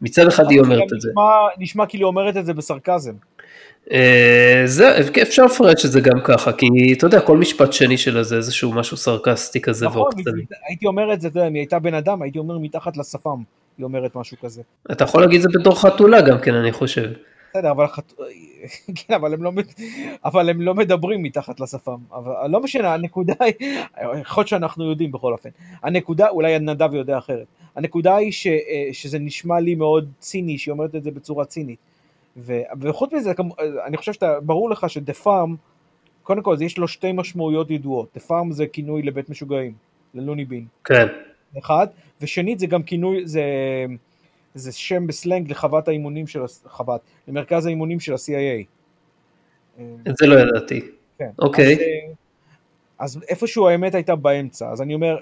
מצד אחד היא אומרת את זה. נשמע, כאילו היא אומרת את זה בסרקזם. אה, זה, אפשר לפרט שזה גם ככה, כי אתה יודע, כל משפט שני שלה זה איזשהו משהו סרקסטי כזה נכון, ועוקצני. הייתי אומר את זה, אתה יודע, אם היא הייתה בן אדם, הייתי אומר מתחת לשפם, היא אומרת משהו כזה. אתה יכול להגיד את זה בתור חתולה גם כן, אני חושב. בסדר, אבל. כן, אבל, הם לא, אבל הם לא מדברים מתחת לשפם. אבל לא משנה, הנקודה היא, יכול להיות שאנחנו יודעים בכל אופן. הנקודה, אולי נדב יודע אחרת. הנקודה היא ש, שזה נשמע לי מאוד ציני, שהיא אומרת את זה בצורה צינית. ו, וחוץ מזה, אני חושב שאתה, ברור לך שדה פארם, קודם כל, יש לו שתי משמעויות ידועות. דה פארם זה כינוי לבית משוגעים, ללוני בין. כן. אחד, ושנית זה גם כינוי, זה... זה שם בסלנג לחוות האימונים של, חוות, למרכז האימונים של ה-CIA. את זה לא ידעתי. כן. אוקיי. אז, אז איפשהו האמת הייתה באמצע, אז אני אומר,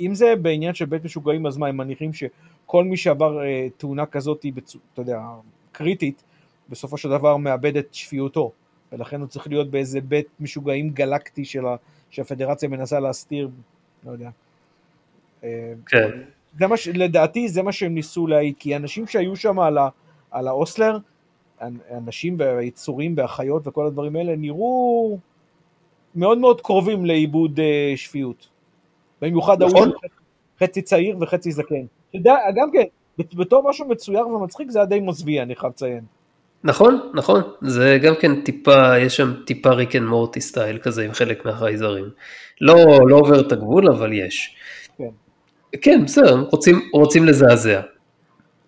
אם זה בעניין של בית משוגעים, אז מה, הם מניחים שכל מי שעבר אה, תאונה כזאת, בצ... אתה יודע, קריטית, בסופו של דבר מאבד את שפיותו, ולכן הוא צריך להיות באיזה בית משוגעים גלקטי של ה... שהפדרציה מנסה להסתיר, לא יודע. כן. זה מה ש... לדעתי זה מה שהם ניסו להעיד, כי אנשים שהיו שם על, ה... על האוסלר, אנשים והיצורים והחיות וכל הדברים האלה, נראו מאוד מאוד קרובים לאיבוד uh, שפיות. במיוחד נכון. ההוא חצי צעיר וחצי זקן. שדע, גם כן, בתור משהו מצויר ומצחיק זה היה די מזוויע, אני חייב לציין. נכון, נכון, זה גם כן טיפה, יש שם טיפה Rick and Morty style כזה עם חלק מהחייזרים. לא, לא עובר את הגבול, אבל יש. כן. בסדר, רוצים, רוצים לזעזע.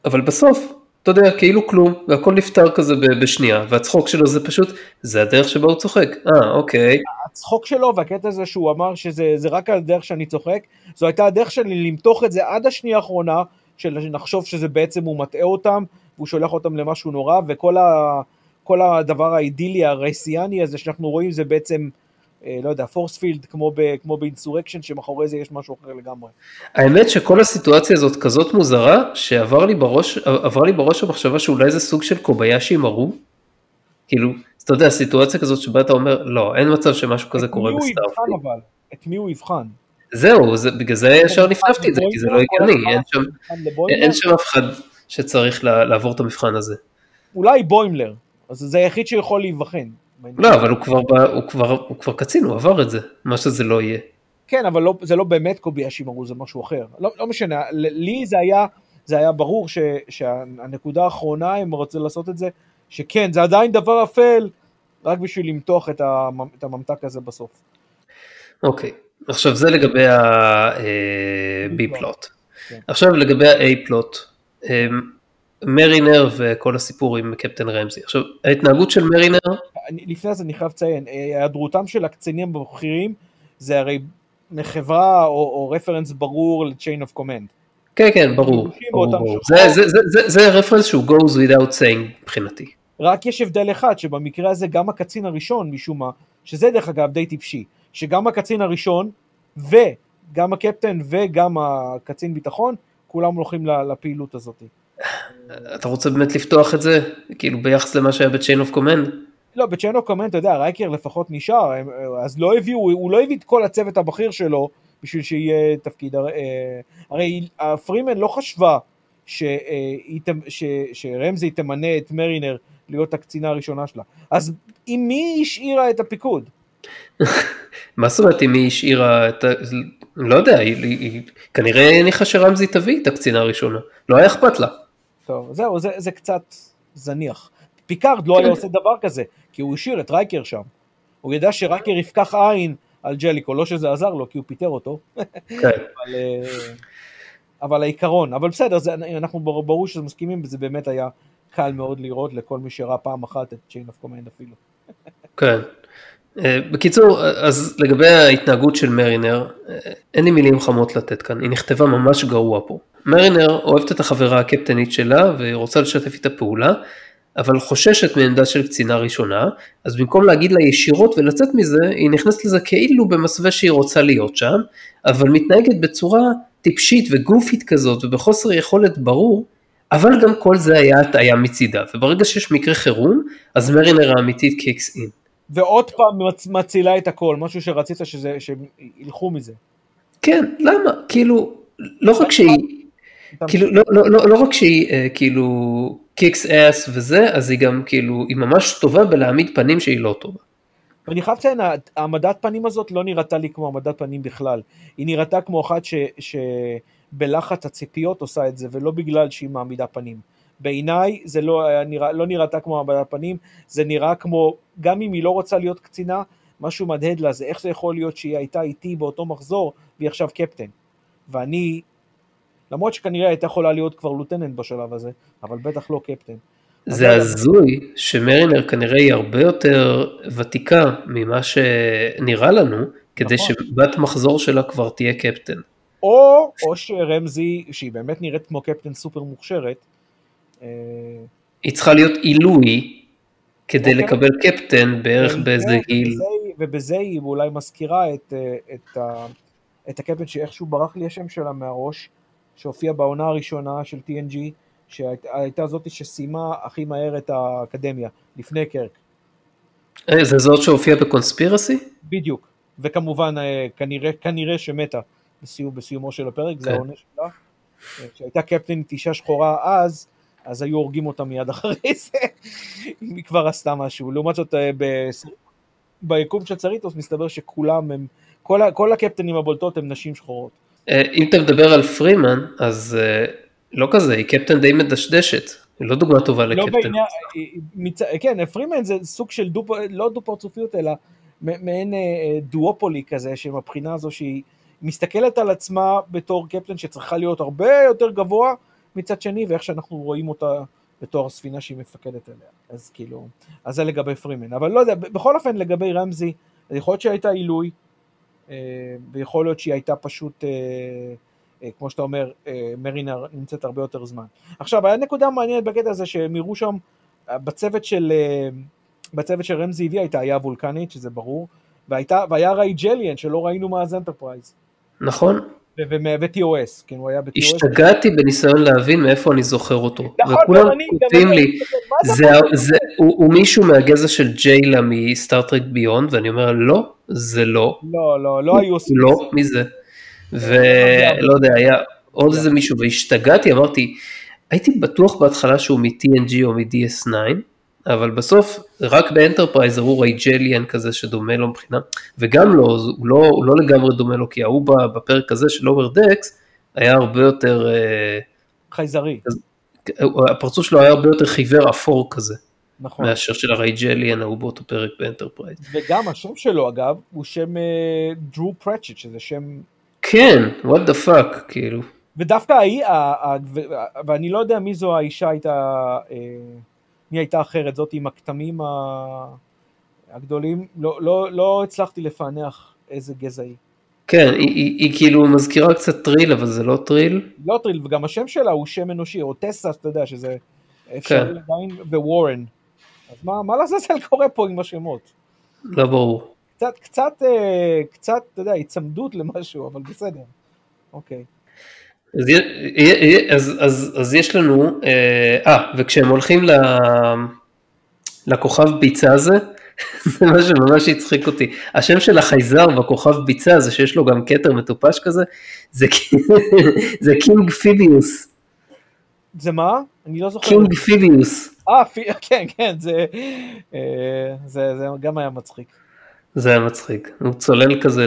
אבל בסוף, אתה יודע, כאילו כלום, והכל נפתר כזה בשנייה, והצחוק שלו זה פשוט, זה הדרך שבה הוא צוחק. אה, אוקיי. הצחוק שלו והקטע הזה שהוא אמר שזה רק הדרך שאני צוחק, זו הייתה הדרך שלי למתוח את זה עד השנייה האחרונה, שנחשוב שזה בעצם הוא מטעה אותם, והוא שולח אותם למשהו נורא, וכל ה, הדבר האידילי הרייסיאני הזה שאנחנו רואים זה בעצם, לא יודע, force field כמו, ב, כמו ב Insurrection, שמאחורי זה יש משהו אחר לגמרי. האמת שכל הסיטואציה הזאת כזאת מוזרה, שעבר לי בראש, לי בראש המחשבה שאולי זה סוג של קוביישי מרו. כאילו, אתה יודע, סיטואציה כזאת שבה אתה אומר, לא, אין מצב שמשהו כזה קורה בסטארפליט. אבל, את מי הוא יבחן? זהו, זה, בגלל זה ישר נפנפתי את זה, כי זה לא הגיוני, אין שם, אין שם אף אחד שצריך לעבור את המבחן הזה. אולי בוימלר, אז זה היחיד שיכול להיבחן. לא, אבל הוא כבר, הוא, כבר, הוא כבר קצין, הוא עבר את זה, מה שזה לא יהיה. כן, אבל לא, זה לא באמת קובי אשימרו, זה משהו אחר. לא, לא משנה, לי זה היה, זה היה ברור ש, שהנקודה האחרונה, אם הוא רוצה לעשות את זה, שכן, זה עדיין דבר אפל, רק בשביל למתוח את, המ, את הממתק הזה בסוף. אוקיי, עכשיו זה לגבי ה-B פלוט. כן. עכשיו לגבי ה-A פלוט. מרינר וכל הסיפור עם קפטן רמזי. עכשיו, ההתנהגות של מרינר... אני, לפני זה אני חייב לציין, היעדרותם של הקצינים הבכירים זה הרי מחברה או, או רפרנס ברור ל-chain of command. כן, כן, ברור. ברור, ברור. זה, זה, זה, זה, זה רפרנס שהוא goes without saying מבחינתי. רק יש הבדל אחד, שבמקרה הזה גם הקצין הראשון משום מה, שזה דרך אגב די טיפשי, שגם הקצין הראשון וגם הקפטן וגם הקצין ביטחון, כולם הולכים לפעילות הזאת. אתה רוצה באמת לפתוח את זה, כאילו ביחס למה שהיה ב-Chain of Command? לא, ב-Chain of Command, אתה יודע, רייקר לפחות נשאר, אז לא הביאו, הוא לא הביא את כל הצוות הבכיר שלו בשביל שיהיה תפקיד, הרי, הרי פרימן לא חשבה ש, ש, שרמזי תמנה את מרינר להיות הקצינה הראשונה שלה. אז עם מי השאירה את הפיקוד? מה זאת אומרת עם מי השאירה את ה... לא יודע, היא, היא כנראה הניחה שרמזי תביא את הקצינה הראשונה, לא היה אכפת לה. טוב, זהו, זה, זה קצת זניח. פיקארד לא כן. היה עושה דבר כזה, כי הוא השאיר את רייקר שם. הוא ידע שרייקר יפקח עין על ג'ליקו, לא שזה עזר לו, כי הוא פיטר אותו. כן. אבל, אה, אבל העיקרון, אבל בסדר, זה, אנחנו ברור שזה מסכימים, וזה באמת היה קל מאוד לראות לכל מי שראה פעם אחת את Chain of Command אפילו. כן. אה, בקיצור, אז לגבי ההתנהגות של מרינר, אה, אין לי מילים חמות לתת כאן, היא נכתבה ממש גרוע פה. מרינר אוהבת את החברה הקפטנית שלה ורוצה לשתף איתה פעולה, אבל חוששת מעמדה של קצינה ראשונה, אז במקום להגיד לה ישירות ולצאת מזה, היא נכנסת לזה כאילו במסווה שהיא רוצה להיות שם, אבל מתנהגת בצורה טיפשית וגופית כזאת ובחוסר יכולת ברור, אבל גם כל זה היה הטעיה מצידה, וברגע שיש מקרה חירום, אז מרינר האמיתית קיקס אין. ועוד פעם מצילה את הכל, משהו שרצית שזה, שילכו מזה. כן, למה? כאילו, לא רק שהיא, כאילו, לא, לא, לא, לא רק שהיא אה, כאילו קיקס אס וזה, אז היא גם כאילו, היא ממש טובה בלהעמיד פנים שהיא לא טובה. ואני חייב לציין, העמדת פנים הזאת לא נראתה לי כמו העמדת פנים בכלל. היא נראתה כמו אחת ש, שבלחץ הציפיות עושה את זה, ולא בגלל שהיא מעמידה פנים. בעיניי זה לא, נראה, לא נראתה כמו העמדת פנים, זה נראה כמו, גם אם היא לא רוצה להיות קצינה, משהו מדהד לה זה איך זה יכול להיות שהיא הייתה איתי באותו מחזור והיא עכשיו קפטן. ואני, למרות שכנראה הייתה יכולה להיות כבר לוטננט בשלב הזה, אבל בטח לא קפטן. זה הזוי שמרינר כנראה היא הרבה יותר ותיקה ממה שנראה לנו, כדי נכון. שבת מחזור שלה כבר תהיה קפטן. או, או שרמזי, שהיא באמת נראית כמו קפטן סופר מוכשרת, אה, היא צריכה להיות עילוי כדי אוקיי. לקבל קפטן בערך באיזה גיל. ובזה היא אולי מזכירה את, אה, את, את הקפטן שאיכשהו ברח לי השם שלה מהראש, שהופיע בעונה הראשונה של TNG, שהייתה זאת שסיימה הכי מהר את האקדמיה, לפני קרק. אה, זה זאת שהופיעה בקונספירסי? בדיוק, וכמובן כנראה, כנראה שמתה בסיום, בסיומו של הפרק, כן. זה העונש שלה. כשהייתה קפטנית אישה שחורה אז, אז היו הורגים אותה מיד אחרי זה, אם היא כבר עשתה משהו. לעומת זאת, אה, ביקום של צריטוס מסתבר שכולם הם, כל, כל הקפטנים הבולטות הם נשים שחורות. אה, אם אתה מדבר על פרימן, אז אה, לא כזה, היא קפטן די מדשדשת, היא לא דוגמה טובה לא לקפטן. מצ... כן, פרימן זה סוג של דו, לא דו פרצופיות, אלא מעין דואופולי כזה, שמבחינה הזו שהיא מסתכלת על עצמה בתור קפטן שצריכה להיות הרבה יותר גבוה מצד שני, ואיך שאנחנו רואים אותה בתור הספינה שהיא מפקדת עליה. אז כאילו, אז זה לגבי פרימן. אבל לא יודע, בכל אופן לגבי רמזי, יכול להיות שהייתה עילוי, אה, ויכול להיות שהיא הייתה פשוט, אה, אה, כמו שאתה אומר, מרינר נמצאת הרבה יותר זמן. עכשיו, היה נקודה מעניינת בקטע הזה שהם יראו שם, בצוות של, בצוות של רמזי הביאה הייתה היה וולקנית, שזה ברור, והייתה, והיה Rigelian שלא ראינו מאז אנטרפרייז. נכון. ו-TOS, כן, הוא היה ב-TOS. השתגעתי בניסיון להבין מאיפה אני זוכר אותו. נכון, וכולם כותבים לי, הוא מישהו מהגזע של ג'יילה מ Star Trek Beyond, ואני אומר, לא, זה לא. לא, לא, לא היו עושים לא, מי זה? ולא יודע, היה עוד איזה מישהו, והשתגעתי, אמרתי, הייתי בטוח בהתחלה שהוא מ-TNG או מ-DS9, אבל בסוף רק באנטרפרייז הראו Rigelian כזה שדומה לו מבחינה, וגם לא, הוא לא, הוא לא לגמרי דומה לו, כי ההוא בפרק הזה של Lower Decks היה הרבה יותר... אה, חייזרי. הפרצוף שלו היה הרבה יותר חיוור אפור כזה. נכון. מאשר של ה Rigelian ההוא באותו פרק באנטרפרייז. וגם השם שלו אגב הוא שם דרו uh, פרצ'ט שזה שם... כן, what the fuck, כאילו. ודווקא ההיא, ואני לא יודע מי זו האישה הייתה... מי הייתה אחרת, זאת עם הכתמים הגדולים, לא, לא, לא הצלחתי לפענח איזה גזע היא. כן, היא, היא, היא כאילו מזכירה קצת טריל, אבל זה לא טריל. לא טריל, וגם השם שלה הוא שם אנושי, או טסה, אתה יודע, שזה אפשר כן. עדיין, ווורן. אז מה, מה לעזאזל קורה פה עם השמות? לא ברור. קצת, קצת, אה, קצת, אתה יודע, היצמדות למשהו, אבל בסדר. אוקיי. אז, אז, אז, אז יש לנו, אה, אה, וכשהם הולכים ל, לכוכב ביצה הזה, זה מה שממש הצחיק אותי. השם של החייזר בכוכב ביצה הזה, שיש לו גם כתר מטופש כזה, זה, זה King פיביוס. זה מה? אני לא זוכר. King פיביוס. אה, כן, כן, זה, אה, זה, זה גם היה מצחיק. זה היה מצחיק, הוא צולל כזה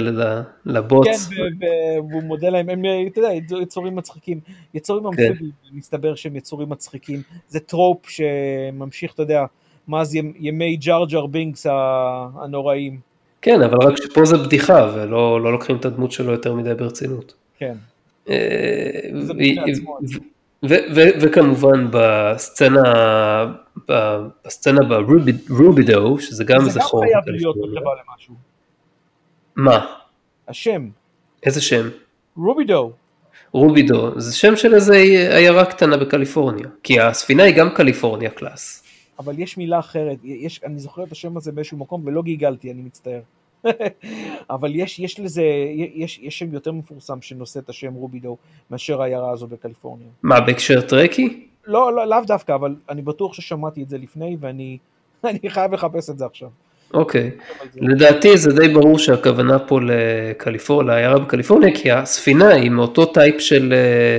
לבוץ. כן, והוא מודה להם, הם, אתה יודע, יצורים מצחיקים. יצורים כן. אמפיביים, מסתבר שהם יצורים מצחיקים. זה trope שממשיך, אתה יודע, מאז ימי ג'ארג'ר בינקס הנוראים. כן, אבל רק שפה זה בדיחה, ולא לא לוקחים את הדמות שלו יותר מדי ברצינות. כן. אה, וכמובן בסצנה, בסצנה ברובידו, שזה גם איזה חור. זה גם חייב להיות מחווה למשהו. מה? השם. איזה שם? רובידו. רובידו, זה שם של איזה עיירה קטנה בקליפורניה, כי הספינה היא גם קליפורניה קלאס. אבל יש מילה אחרת, יש, אני זוכר את השם הזה באיזשהו מקום ולא גיגלתי, אני מצטער. אבל יש, יש לזה, יש, יש שם יותר מפורסם שנושא את השם רובידו מאשר העיירה הזו בקליפורניה. מה, בהקשר טרקי? לא, לא, לאו דווקא, אבל אני בטוח ששמעתי את זה לפני ואני חייב לחפש את זה עכשיו. אוקיי, okay. לדעתי זה די ברור שהכוונה פה לקליפורניה, לעיירה בקליפורניה, כי הספינה היא מאותו type של...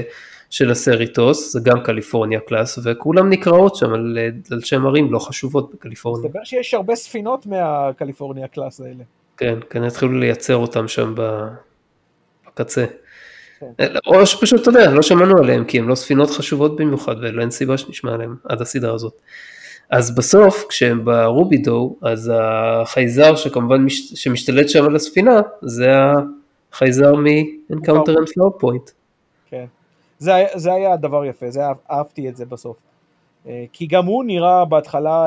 Uh, של הסריטוס, זה גם California class, וכולם נקראות שם על, על שם ערים לא חשובות בקליפורניה. מסתבר שיש הרבה ספינות מה California class האלה. כן, כן, התחילו לייצר אותם שם בקצה. כן. או שפשוט, אתה יודע, לא שמענו עליהם, כי הם לא ספינות חשובות במיוחד, ואין סיבה שנשמע עליהם עד הסדרה הזאת. אז בסוף, כשהם ברובידו, אז החייזר שכמובן מש, שמשתלט שם על הספינה, זה החייזר מ- Encounter at Farpoint. כן. זה, זה היה דבר יפה, זה, אהבתי את זה בסוף. אה, כי גם הוא נראה בהתחלה,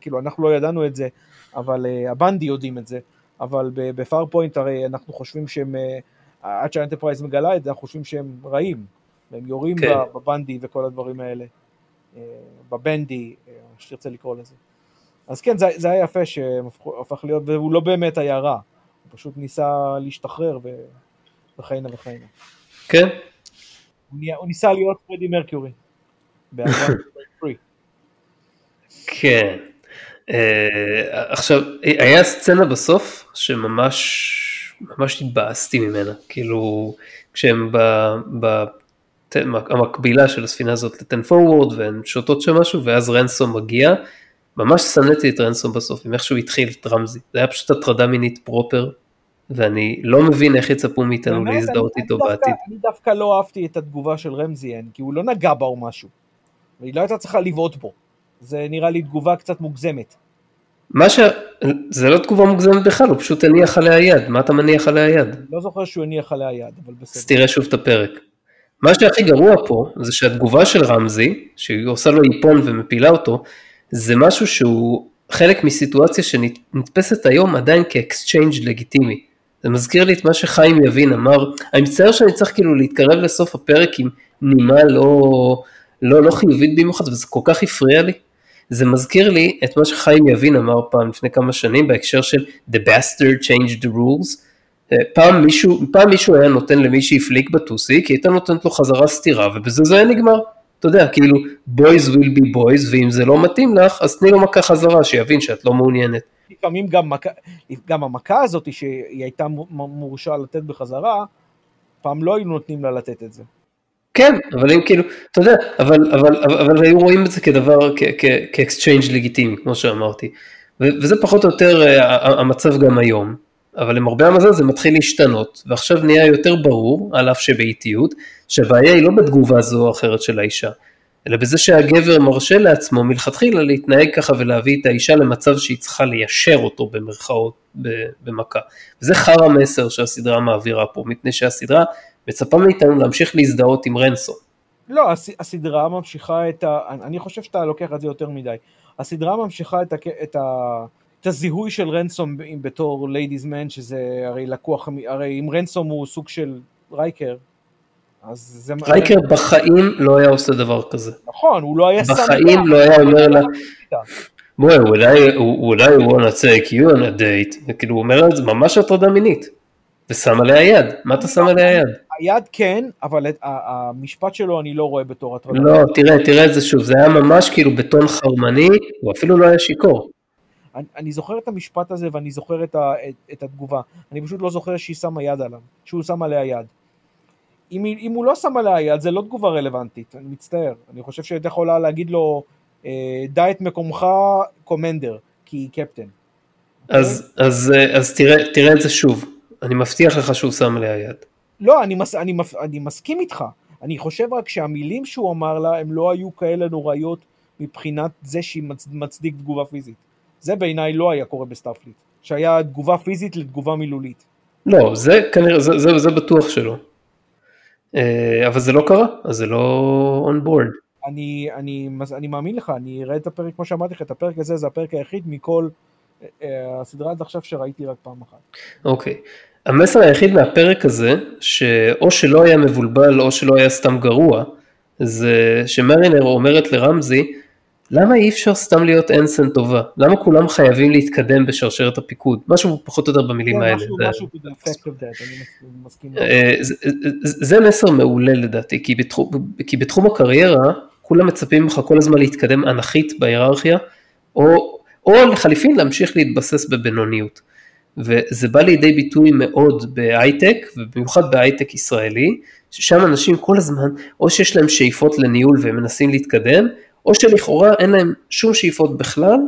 כאילו אנחנו לא ידענו את זה, אבל אה, הבנדי יודעים את זה, אבל ב Farpoint הרי אנחנו חושבים שהם, אה, עד שהאנטרפרייז מגלה את זה, אנחנו חושבים שהם רעים, והם יורים כן. בבנדי וכל הדברים האלה, בבנדי, איך שתרצה לקרוא לזה. אז כן, זה, זה היה יפה שהפך להיות, והוא לא באמת היה רע, הוא פשוט ניסה להשתחרר וכהנה וכהנה. כן, הוא ניסה להיות פרדי מרקיורי. כן. אה, עכשיו, היה סצנה בסוף שממש ממש התבאסתי ממנה, כאילו כשהם במקבילה של הספינה הזאת לטן פורוורד והן שותות שם משהו ואז רנסום מגיע, ממש שנאתי את רנסום בסוף, עם איך שהוא התחיל את רמזי, זה היה פשוט הטרדה מינית פרופר, ואני לא מבין איך יצפו מאיתנו להזדהות איתו בעתיד. אני דווקא לא אהבתי את התגובה של רמזיאן, כי הוא לא נגע בה או משהו. והיא לא הייתה צריכה לבעוט בו. זה נראה לי תגובה קצת מוגזמת. מה ש... זה לא תגובה מוגזמת בכלל, הוא פשוט הניח עליה יד. מה אתה מניח עליה יד? לא זוכר שהוא הניח עליה יד, אבל בסדר. אז תראה שוב את הפרק. מה שהכי גרוע פה, זה שהתגובה של רמזי, שהיא עושה לו איפון ומפילה אותו, זה משהו שהוא חלק מסיטואציה שנתפסת היום עדיין כאקסצ'יינג' לגיטימי. זה מזכיר לי את מה שחיים יבין אמר, אני מצטער שאני צריך כאילו להתקרב לסוף הפרק עם נימה לא, לא, לא חיובית במיוחד, וזה כל כך הפריע לי. זה מזכיר לי את מה שחיים יבין אמר פעם לפני כמה שנים בהקשר של The Bastard Changed the Rules. אה, פעם מישהו, פעם מישהו היה נותן למי שהפליק בטוסי, כי הייתה נותנת לו חזרה סטירה, ובזה זה היה נגמר. אתה יודע, כאילו, boys will be boys, ואם זה לא מתאים לך, אז תני לו מכה חזרה, שיבין שאת לא מעוניינת. לפעמים גם, מכה, גם המכה הזאת שהיא הייתה מורשה לתת בחזרה, פעם לא היינו נותנים לה לתת את זה. כן, אבל אם כאילו, אתה יודע, אבל, אבל, אבל, אבל היו רואים את זה כדבר, כאקסצ'יינג' לגיטימי, כמו שאמרתי. וזה פחות או יותר אה, המצב גם היום. אבל למרבה המזל זה מתחיל להשתנות, ועכשיו נהיה יותר ברור, על אף שבאיטיות, שהבעיה היא לא בתגובה זו או אחרת של האישה, אלא בזה שהגבר מרשה לעצמו מלכתחילה להתנהג ככה ולהביא את האישה למצב שהיא צריכה ליישר אותו במרכאות במכה. וזה חרא מסר שהסדרה מעבירה פה, מפני שהסדרה מצפה מאיתנו להמשיך להזדהות עם רנסום. לא, הסדרה ממשיכה את ה... אני חושב שאתה לוקח את זה יותר מדי. הסדרה ממשיכה את, ה... את, ה... את הזיהוי של רנסום בתור ladies' man, שזה הרי לקוח, הרי אם רנסום הוא סוג של רייקר, אז זה... רייקר בחיים לא היה עושה דבר כזה. נכון, הוא לא היה שם... בחיים לא היה אומר לה... בואי, אולי, אולי הוא wanna take you on a date, וכאילו הוא אומר את זה ממש הטרדה מינית, ושם עליה יד, מה אתה שם עליה יד? היד כן, אבל המשפט שלו אני לא רואה בתור הטרדה. לא, תראה, תראה את זה שוב, זה היה ממש כאילו בטון חרמני, הוא אפילו לא היה שיכור. אני, אני זוכר את המשפט הזה ואני זוכר את, ה, את, את התגובה. אני פשוט לא זוכר שהיא שמה יד עליו, שהוא שם עליה יד. אם, אם הוא לא שם עליה יד, זה לא תגובה רלוונטית, אני מצטער. אני חושב שהיית יכולה להגיד לו, אה, דע את מקומך commander, כי היא קפטן. אז, אז, אה, אז תראה, תראה את זה שוב, אני מבטיח לך שהוא שם עליה יד. לא, אני, מס, אני, מפ- אני מסכים איתך. אני חושב רק שהמילים שהוא אמר לה, הם לא היו כאלה נוראיות מבחינת זה שהיא מצ, מצדיק תגובה פיזית. זה בעיניי לא היה קורה בסטארפליט. שהיה תגובה פיזית לתגובה מילולית. לא, זה כנראה, זה, זה, זה בטוח שלא. אה, אבל זה לא קרה, אז זה לא on board. אני, אני, אני מאמין לך, אני אראה את הפרק, כמו שאמרתי לך, את הפרק הזה זה הפרק היחיד מכל אה, הסדרה עד עכשיו שראיתי רק פעם אחת. אוקיי. המסר היחיד מהפרק הזה, שאו שלא היה מבולבל או שלא היה סתם גרוע, זה שמרינר אומרת לרמזי, למה אי אפשר סתם להיות אנסן טובה? למה כולם חייבים להתקדם בשרשרת הפיקוד? משהו פחות או יותר במילים כן, האלה. משהו, זה- משהו. אה, זה- מסר מעולה לדעתי, כי בתחום, הקריירה, כולם מצפים ממך כל הזמן להתקדם אנכית בהיררכיה, או, או לחליפין להמשיך להתבסס בבינוניות. וזה בא לידי ביטוי מאוד בהייטק, ובמיוחד בהייטק ישראלי, ששם אנשים כל הזמן, או שיש להם שאיפות לניהול והם מנסים להתקדם, או שלכאורה אין להם שום שאיפות בכלל,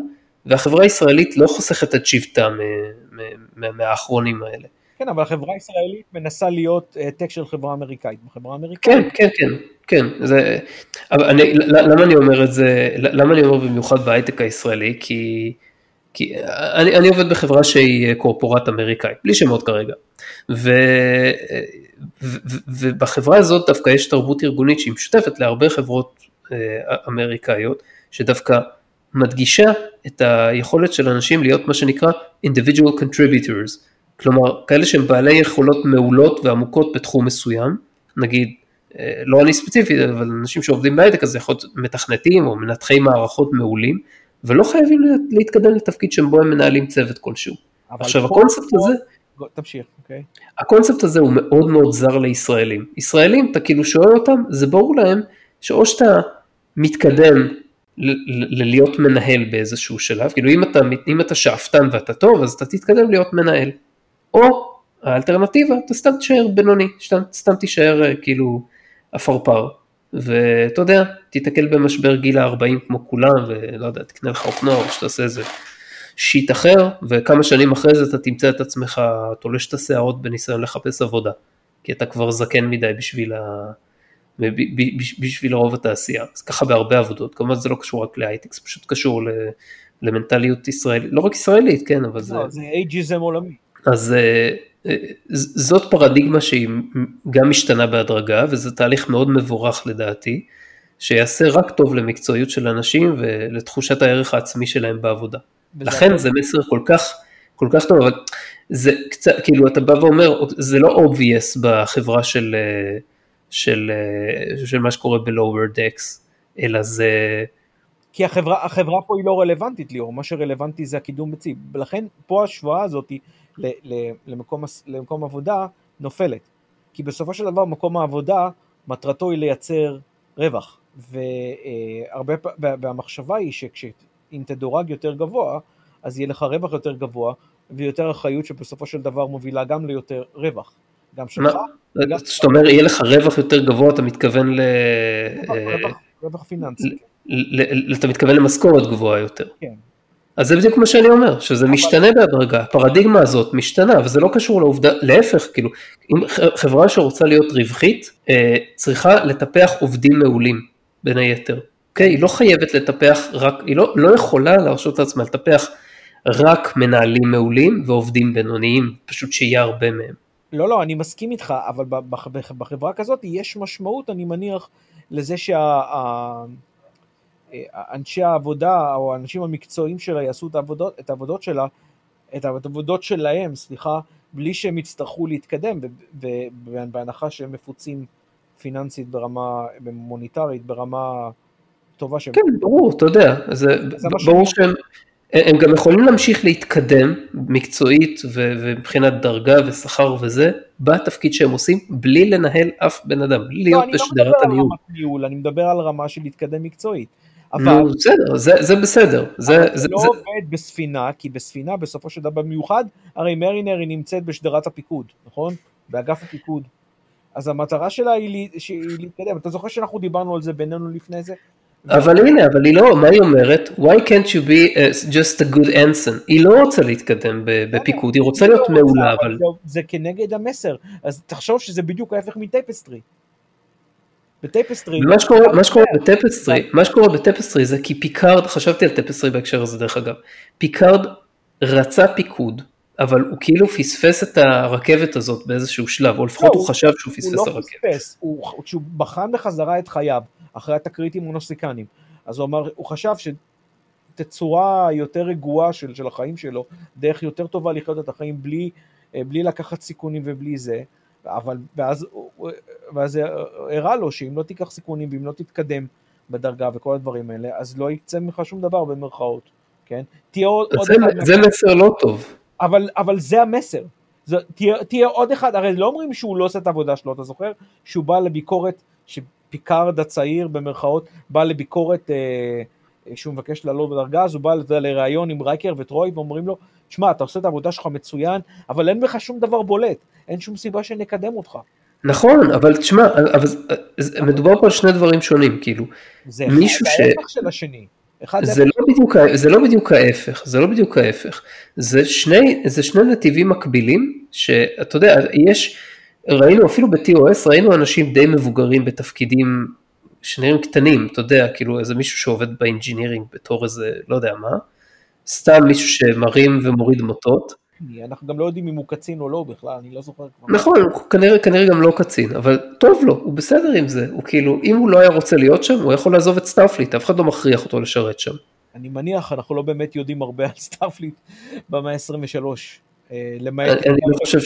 והחברה הישראלית לא חוסכת את שבטה מהאחרונים האלה. כן, אבל החברה הישראלית מנסה להיות העתק של חברה אמריקאית. בחברה האמריקאית, כן, כן, כן, כן, זה, אבל אני, למה אני אומר את זה, למה אני אומר במיוחד בהייטק הישראלי, כי, כי אני, אני עובד בחברה שהיא קורפורט אמריקאית, בלי שמות כרגע, ו, ו, ו, ובחברה הזאת דווקא יש תרבות ארגונית שהיא משותפת להרבה חברות אה, אמריקאיות, שדווקא מדגישה את היכולת של אנשים להיות מה שנקרא individual contributors, כלומר כאלה שהם בעלי יכולות מעולות ועמוקות בתחום מסוים, נגיד, אה, לא אני ספציפית, אבל אנשים שעובדים בהייטק, אז זה יכול להיות מתכנתים או מנתחי מערכות מעולים, ולא חייבים לה- להתקדם לתפקיד שבו הם מנהלים צוות כלשהו. עכשיו הקונספט פה- הזה, תמשיך, אוקיי. הקונספט הזה הוא מאוד מאוד זר לישראלים. ישראלים, אתה כאילו שואל אותם, זה ברור להם שאו שאתה מתקדם ללהיות מנהל באיזשהו שלב, כאילו אם אתה, אם אתה שאפתן ואתה טוב, אז אתה תתקדם להיות מנהל. או האלטרנטיבה, אתה סתם תישאר בינוני, סתם, סתם תישאר אה, כאילו עפרפר. ואתה יודע, תיתקל במשבר גיל ה-40 כמו כולם, ולא יודע, תקנה לך אופנוע או שתעשה איזה שיט אחר, וכמה שנים אחרי זה אתה תמצא את עצמך תולש את השערות בניסיון לחפש עבודה, כי אתה כבר זקן מדי בשביל, ה... בשביל רוב התעשייה. אז ככה בהרבה עבודות, כמובן זה לא קשור רק להייטק, זה פשוט קשור ל... למנטליות ישראלית, לא רק ישראלית, כן, אבל זה... לא, זה אייג'יזם עולמי. אז אה, זאת פרדיגמה שהיא גם משתנה בהדרגה, וזה תהליך מאוד מבורך לדעתי, שיעשה רק טוב למקצועיות של אנשים ולתחושת הערך העצמי שלהם בעבודה. לכן זה מסר כל כך, כל כך טוב, אבל זה קצת, כאילו אתה בא ואומר, זה לא obvious בחברה של, של, אה, של מה שקורה ב-lower decks, אלא זה, כי החברה, החברה פה היא לא רלוונטית ליאור, מה שרלוונטי זה הקידום בצי, ולכן פה ההשוואה הזאת למקום, הס- למקום עבודה נופלת. כי בסופו של דבר מקום העבודה מטרתו היא לייצר רווח, והרבה פעמים, והמחשבה היא שאם תדורג יותר גבוה, אז יהיה לך רווח יותר גבוה, ויותר אחריות שבסופו של דבר מובילה גם ליותר רווח. גם שלך, מה? זאת אומרת, יהיה לך רווח יותר גבוה, אתה מתכוון ל... רווח, אה, פיננסי. ל- ל- אתה מתכוון למשכורת גבוהה יותר. כן. אז זה בדיוק מה שאני אומר, שזה משתנה בהדרגה, הפרדיגמה הזאת משתנה, וזה לא קשור לעובדה, להפך, כאילו, אם חברה שרוצה להיות רווחית, אה, צריכה לטפח עובדים מעולים, בין היתר. אוקיי? היא לא חייבת לטפח רק, היא לא, לא יכולה להרשות לעצמה לטפח רק מנהלים מעולים ועובדים בינוניים, פשוט שיהיה הרבה מהם. לא, לא, אני מסכים איתך, אבל בחברה כזאת יש משמעות, אני מניח, לזה שהאנשי העבודה, או האנשים המקצועיים שלה יעשו את העבודות, את העבודות שלה, את העבודות שלהם, סליחה, בלי שהם יצטרכו להתקדם, בהנחה שהם מפוצים פיננסית ברמה, מוניטרית, ברמה טובה שהם... כן, ברור, אתה יודע, זה, ברור שהם הם גם יכולים להמשיך להתקדם מקצועית ומבחינת דרגה ושכר וזה, בתפקיד שהם עושים, בלי לנהל אף בן אדם, בלי לא, להיות אני לא בשדרת מדבר על הניהול. רמת ניהול, אני מדבר על רמה של להתקדם מקצועית. אבל נו, בסדר, זה, זה בסדר, זה, אבל זה, זה לא זה, עובד בספינה, כי בספינה בסופו של דבר במיוחד, הרי מרינר היא נמצאת בשדרת הפיקוד, נכון? באגף הפיקוד. אז המטרה שלה היא, לי- שהיא להתקדם. אתה זוכר שאנחנו דיברנו על זה בינינו לפני זה? אבל הנה, אבל היא לא, מה היא אומרת? Why can't you be uh, just a good ensign? היא לא רוצה להתקדם ב- בפיקוד, היא רוצה להיות לא מעולה, אבל... זה כנגד המסר. אז תחשוב שזה בדיוק ההפך מ Tapestry. ב Tapestry... מה שקורה, מה שקורה ב Tapestry, מה שקורה ב Tapestry זה כי פיקארד, חשבתי על Tapestry בהקשר הזה דרך אגב, פיקארד רצה פיקוד, אבל הוא כאילו פספס את הרכבת הזאת באיזשהו שלב, או לפחות לא, הוא חשב שהוא הוא פספס לא את הרכבת. פספס, הוא- כשהוא בחן בחזרה את חייו, אחרי התקרית עם הנוסיקנים, אז הוא אמר, הוא חשב שתצורה יותר רגועה של, של החיים שלו, דרך יותר טובה לחיות את החיים בלי, אה, בלי לקחת סיכונים ובלי זה, אבל ואז, ואז זה הראה לו שאם לא תיקח סיכונים ואם לא תתקדם בדרגה וכל הדברים האלה, אז לא יצא ממך שום דבר במרכאות, כן? תהיה עוד, עוד זה- אחד זה מסר לא טוב. אבל, אבל זה המסר. זה, תהיה, תהיה עוד אחד, הרי לא אומרים שהוא לא עושה את העבודה שלו, אתה זוכר? שהוא בא לביקורת, שפיקארד הצעיר במרכאות, בא לביקורת, אה, שהוא מבקש לעלות בדרגה, אז הוא בא לראיון עם רייקר וטרוי, ואומרים לו, שמע, אתה עושה את העבודה שלך מצוין, אבל אין בך שום דבר בולט, אין שום סיבה שנקדם אותך. נכון, אבל תשמע, אבל מדובר פה על שני דברים שונים, כאילו, זה מישהו ש- של השני. זה לא, בדיוק, זה לא בדיוק ההפך, זה לא בדיוק ההפך. זה שני, זה שני נתיבים מקבילים, שאתה יודע, יש, ראינו אפילו ב-TOS, ראינו אנשים די מבוגרים בתפקידים שנראים קטנים, אתה יודע, כאילו איזה מישהו שעובד ב engineering בתור איזה, לא יודע מה, סתם מישהו שמרים ומוריד מוטות. אנחנו גם לא יודעים אם הוא קצין או לא בכלל, אני לא זוכר כבר. נכון, הוא כנראה, כנראה גם לא קצין, אבל טוב לו, הוא בסדר עם זה, הוא כאילו, אם הוא לא היה רוצה להיות שם, הוא יכול לעזוב את Starfleet, אף אחד לא מכריח אותו לשרת שם. אני מניח, אנחנו לא באמת יודעים הרבה על Starfleet במאה ה-23, אה, למעט... אני לא חושב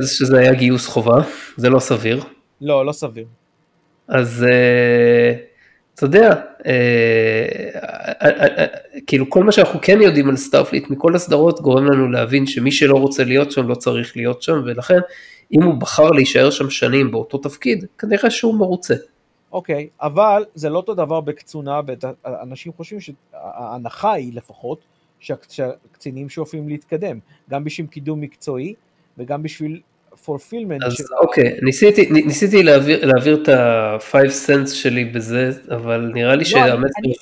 שזה היה גיוס חובה, זה לא סביר. לא, לא סביר. אז אה, אתה יודע, אה, אה, כאילו כל מה שאנחנו כן יודעים על Starfleet מכל הסדרות גורם לנו להבין שמי שלא רוצה להיות שם לא צריך להיות שם, ולכן אם הוא בחר להישאר שם שנים באותו תפקיד, כנראה שהוא מרוצה. אוקיי, אבל זה לא אותו דבר בקצונה, אנשים חושבים שההנחה היא לפחות, שהק- שהקצינים שואפים להתקדם, גם בשביל קידום מקצועי וגם בשביל fulfillment אז של... אוקיי, ניסיתי, ניסיתי להעביר, להעביר את ה-5 cents שלי בזה, אבל נראה לי לא, שהמסר... אני-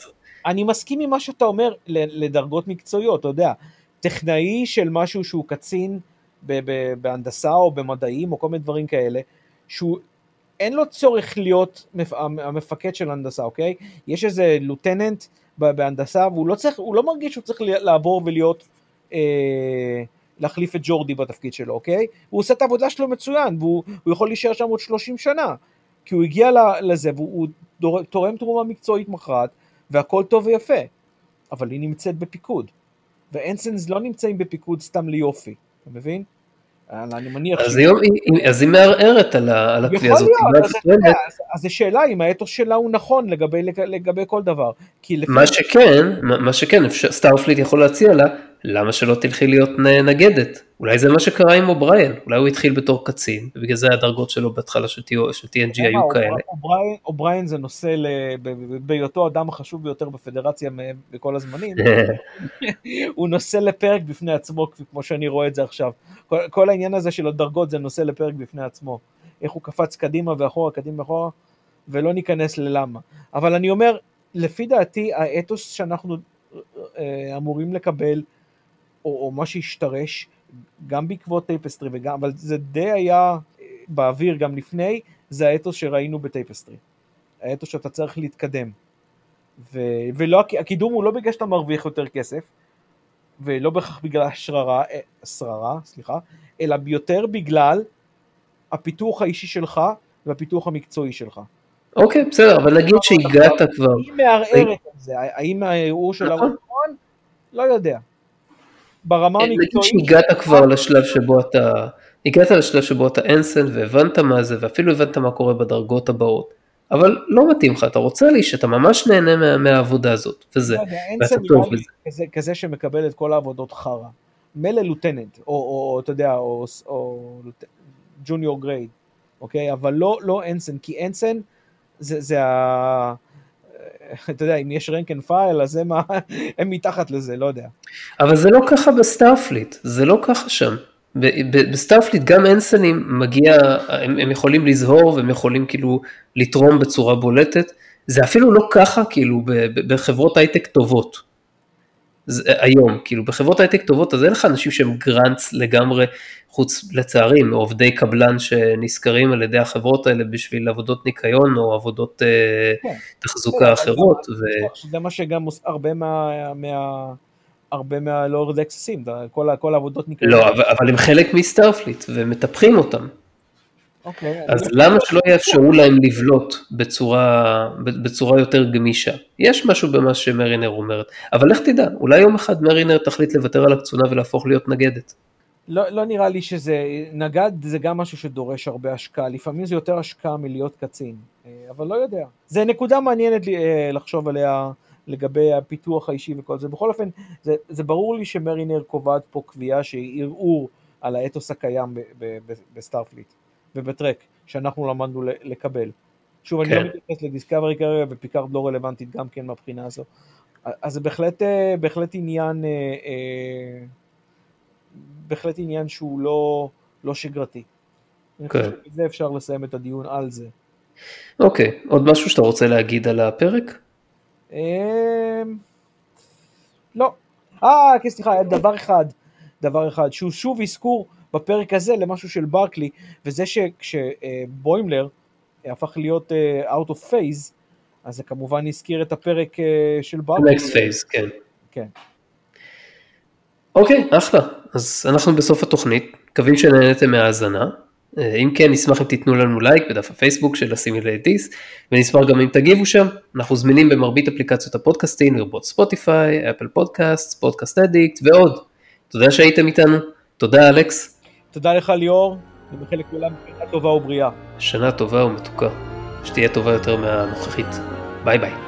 אני מסכים עם מה שאתה אומר לדרגות מקצועיות, אתה יודע, טכנאי של משהו שהוא קצין ב- ב- בהנדסה או במדעים או כל מיני דברים כאלה, שהוא אין לו צורך להיות מפ- המפקד של הנדסה, אוקיי? יש איזה לוטננט בהנדסה והוא לא צריך, הוא לא מרגיש שהוא צריך לעבור ולהיות, אה, להחליף את ג'ורדי בתפקיד שלו, אוקיי? הוא עושה את העבודה שלו מצוין והוא הוא יכול להישאר שם עוד 30 שנה, כי הוא הגיע לזה והוא הוא דור- תורם תרומה מקצועית מכרעת והכל טוב ויפה, אבל היא נמצאת בפיקוד. ואנסנס לא נמצאים בפיקוד סתם ליופי, אתה מבין? אני מניח אז היא, היא- אז היא מערערת על ה- על יכול הזאת, להיות, אז זו שאלה אם האתוס שלה הוא נכון לגבי, לגבי כל דבר. מה שכן, מה שכן, סטארפליט יכול להציע לה, למה שלא תלכי להיות נגדת? אולי זה מה שקרה עם אובריין, אולי הוא התחיל בתור קצין, ובגלל זה הדרגות שלו בהתחלה של TNG למה, היו כאלה. אובריין- אובריין זה נושא, בהיותו האדם החשוב ביותר בפדרציה בכל הזמנים, הוא נושא לפרק בפני עצמו, כמו שאני רואה את זה עכשיו. כל, כל העניין הזה של הדרגות זה נושא לפרק בפני עצמו. איך הוא קפץ קדימה ואחורה, קדימה ואחורה, ולא ניכנס ללמה. אבל אני אומר, לפי דעתי, האתוס שאנחנו אה, אמורים לקבל, או, או מה שהשתרש, גם בעקבות Tapestry, וגם, אבל זה די היה אה, באוויר גם לפני, זה האתוס שראינו בטייפסטרי. האתוס שאתה צריך להתקדם. ו, ולא, הק- הקידום הוא לא בגלל שאתה מרוויח יותר כסף, ולא בהכרח בגלל השררה, אה, השררה, סליחה, אלא יותר בגלל הפיתוח האישי שלך והפיתוח המקצועי שלך. אוקיי, בסדר, אבל נגיד שהגעת כבר, היא מערערת על זה, האם הערעור שלה הוא. נכון? לא יודע. ברמה נגיד המקצועית, שהגעת כבר לשלב שבו אתה, הגעת לשלב שבו אתה אנסן והבנת מה זה, ואפילו הבנת מה קורה בדרגות הבאות. אבל לא מתאים לך, אתה רוצה לי שאתה ממש נהנה מה, מהעבודה הזאת, וזה, לא ואתה טוב בזה. כזה, כזה שמקבל את כל העבודות חרא. מילא lieutenant, או, או, או אתה יודע, או, או junior grade, אוקיי? אבל לא, לא אנסן, כי אנסן זה, זה ה... אתה יודע, אם יש rank and file, אז הם, הם מתחת לזה, לא יודע. אבל זה לא ככה ב Starfleet, זה לא ככה שם. ב Starfleet גם אנסנים מגיע, הם, הם יכולים לזהור והם יכולים כאילו לתרום בצורה בולטת, זה אפילו לא ככה כאילו בחברות הייטק טובות. זה, היום, כאילו בחברות הייטק טובות אז אין לך אנשים שהם grunts לגמרי, חוץ לצערי מעובדי קבלן שנשכרים על ידי החברות האלה בשביל עבודות ניקיון או עבודות אה, כן. תחזוקה אחרות. ו... שזה מה שגם הרבה מה... מה... הרבה מהלואורד דקססים, כל, העבודות ניקיון. לא, אבל, אבל הם חלק מסטארפליט ומטפחים אותם. אוקיי, אז למה שלא יאפשרו להם לבלוט בצורה, בצורה יותר גמישה? יש משהו במה שמרינר אומרת, אבל לך תדע, אולי יום אחד מרינר תחליט לוותר על הקצונה ולהפוך להיות נגדת. לא, לא נראה לי שזה, נגד זה גם משהו שדורש הרבה השקעה, לפעמים זה יותר השקעה מלהיות קצין, אה, אבל לא יודע. זה נקודה מעניינת לי, אה, לחשוב עליה לגבי הפיתוח האישי וכל זה. בכל אופן, זה, זה ברור לי שמרינר קובעת פה קביעה שהיא ערעור על האתוס הקיים ב Starfleet וב Trek, שאנחנו למדנו לקבל. שוב, אני כן. לא מתייחס ל Discovery כרגע, ופיקארד לא רלוונטית גם כן מהבחינה הזו. אז זה בהחלט, אה, בהחלט עניין, אה, אה, בהחלט עניין שהוא לא, לא שגרתי. אני כן. חושב שבזה אפשר לסיים את הדיון על זה. אוקיי, עוד משהו שאתה רוצה להגיד על הפרק? אמ, לא. אה, כן, סליחה, דבר אחד, דבר אחד, שהוא שוב אזכור בפרק הזה למשהו של ברקלי, וזה שכשבוימלר הפך להיות אה, out of phase, אז זה כמובן הזכיר את הפרק אה, של ברקלי. next phase, כן. כן. אוקיי, אחלה. אז אנחנו בסוף התוכנית, מקווים שנהנתם מהאזנה. אה, אם כן, נשמח אם תיתנו לנו לייק בדף הפייסבוק של הסימילייטיס, ונשמח גם אם תגיבו שם. אנחנו זמינים במרבית אפליקציות הפודקאסטים, לרבות ספוטיפיי, Apple Podcast, Podcast Addict ועוד. תודה שהייתם איתנו, תודה אלכס, תודה לך ליאור, אני מאחל לכולם שנה טובה ובריאה. שנה טובה ומתוקה, שתהיה טובה יותר מהנוכחית. ביי ביי.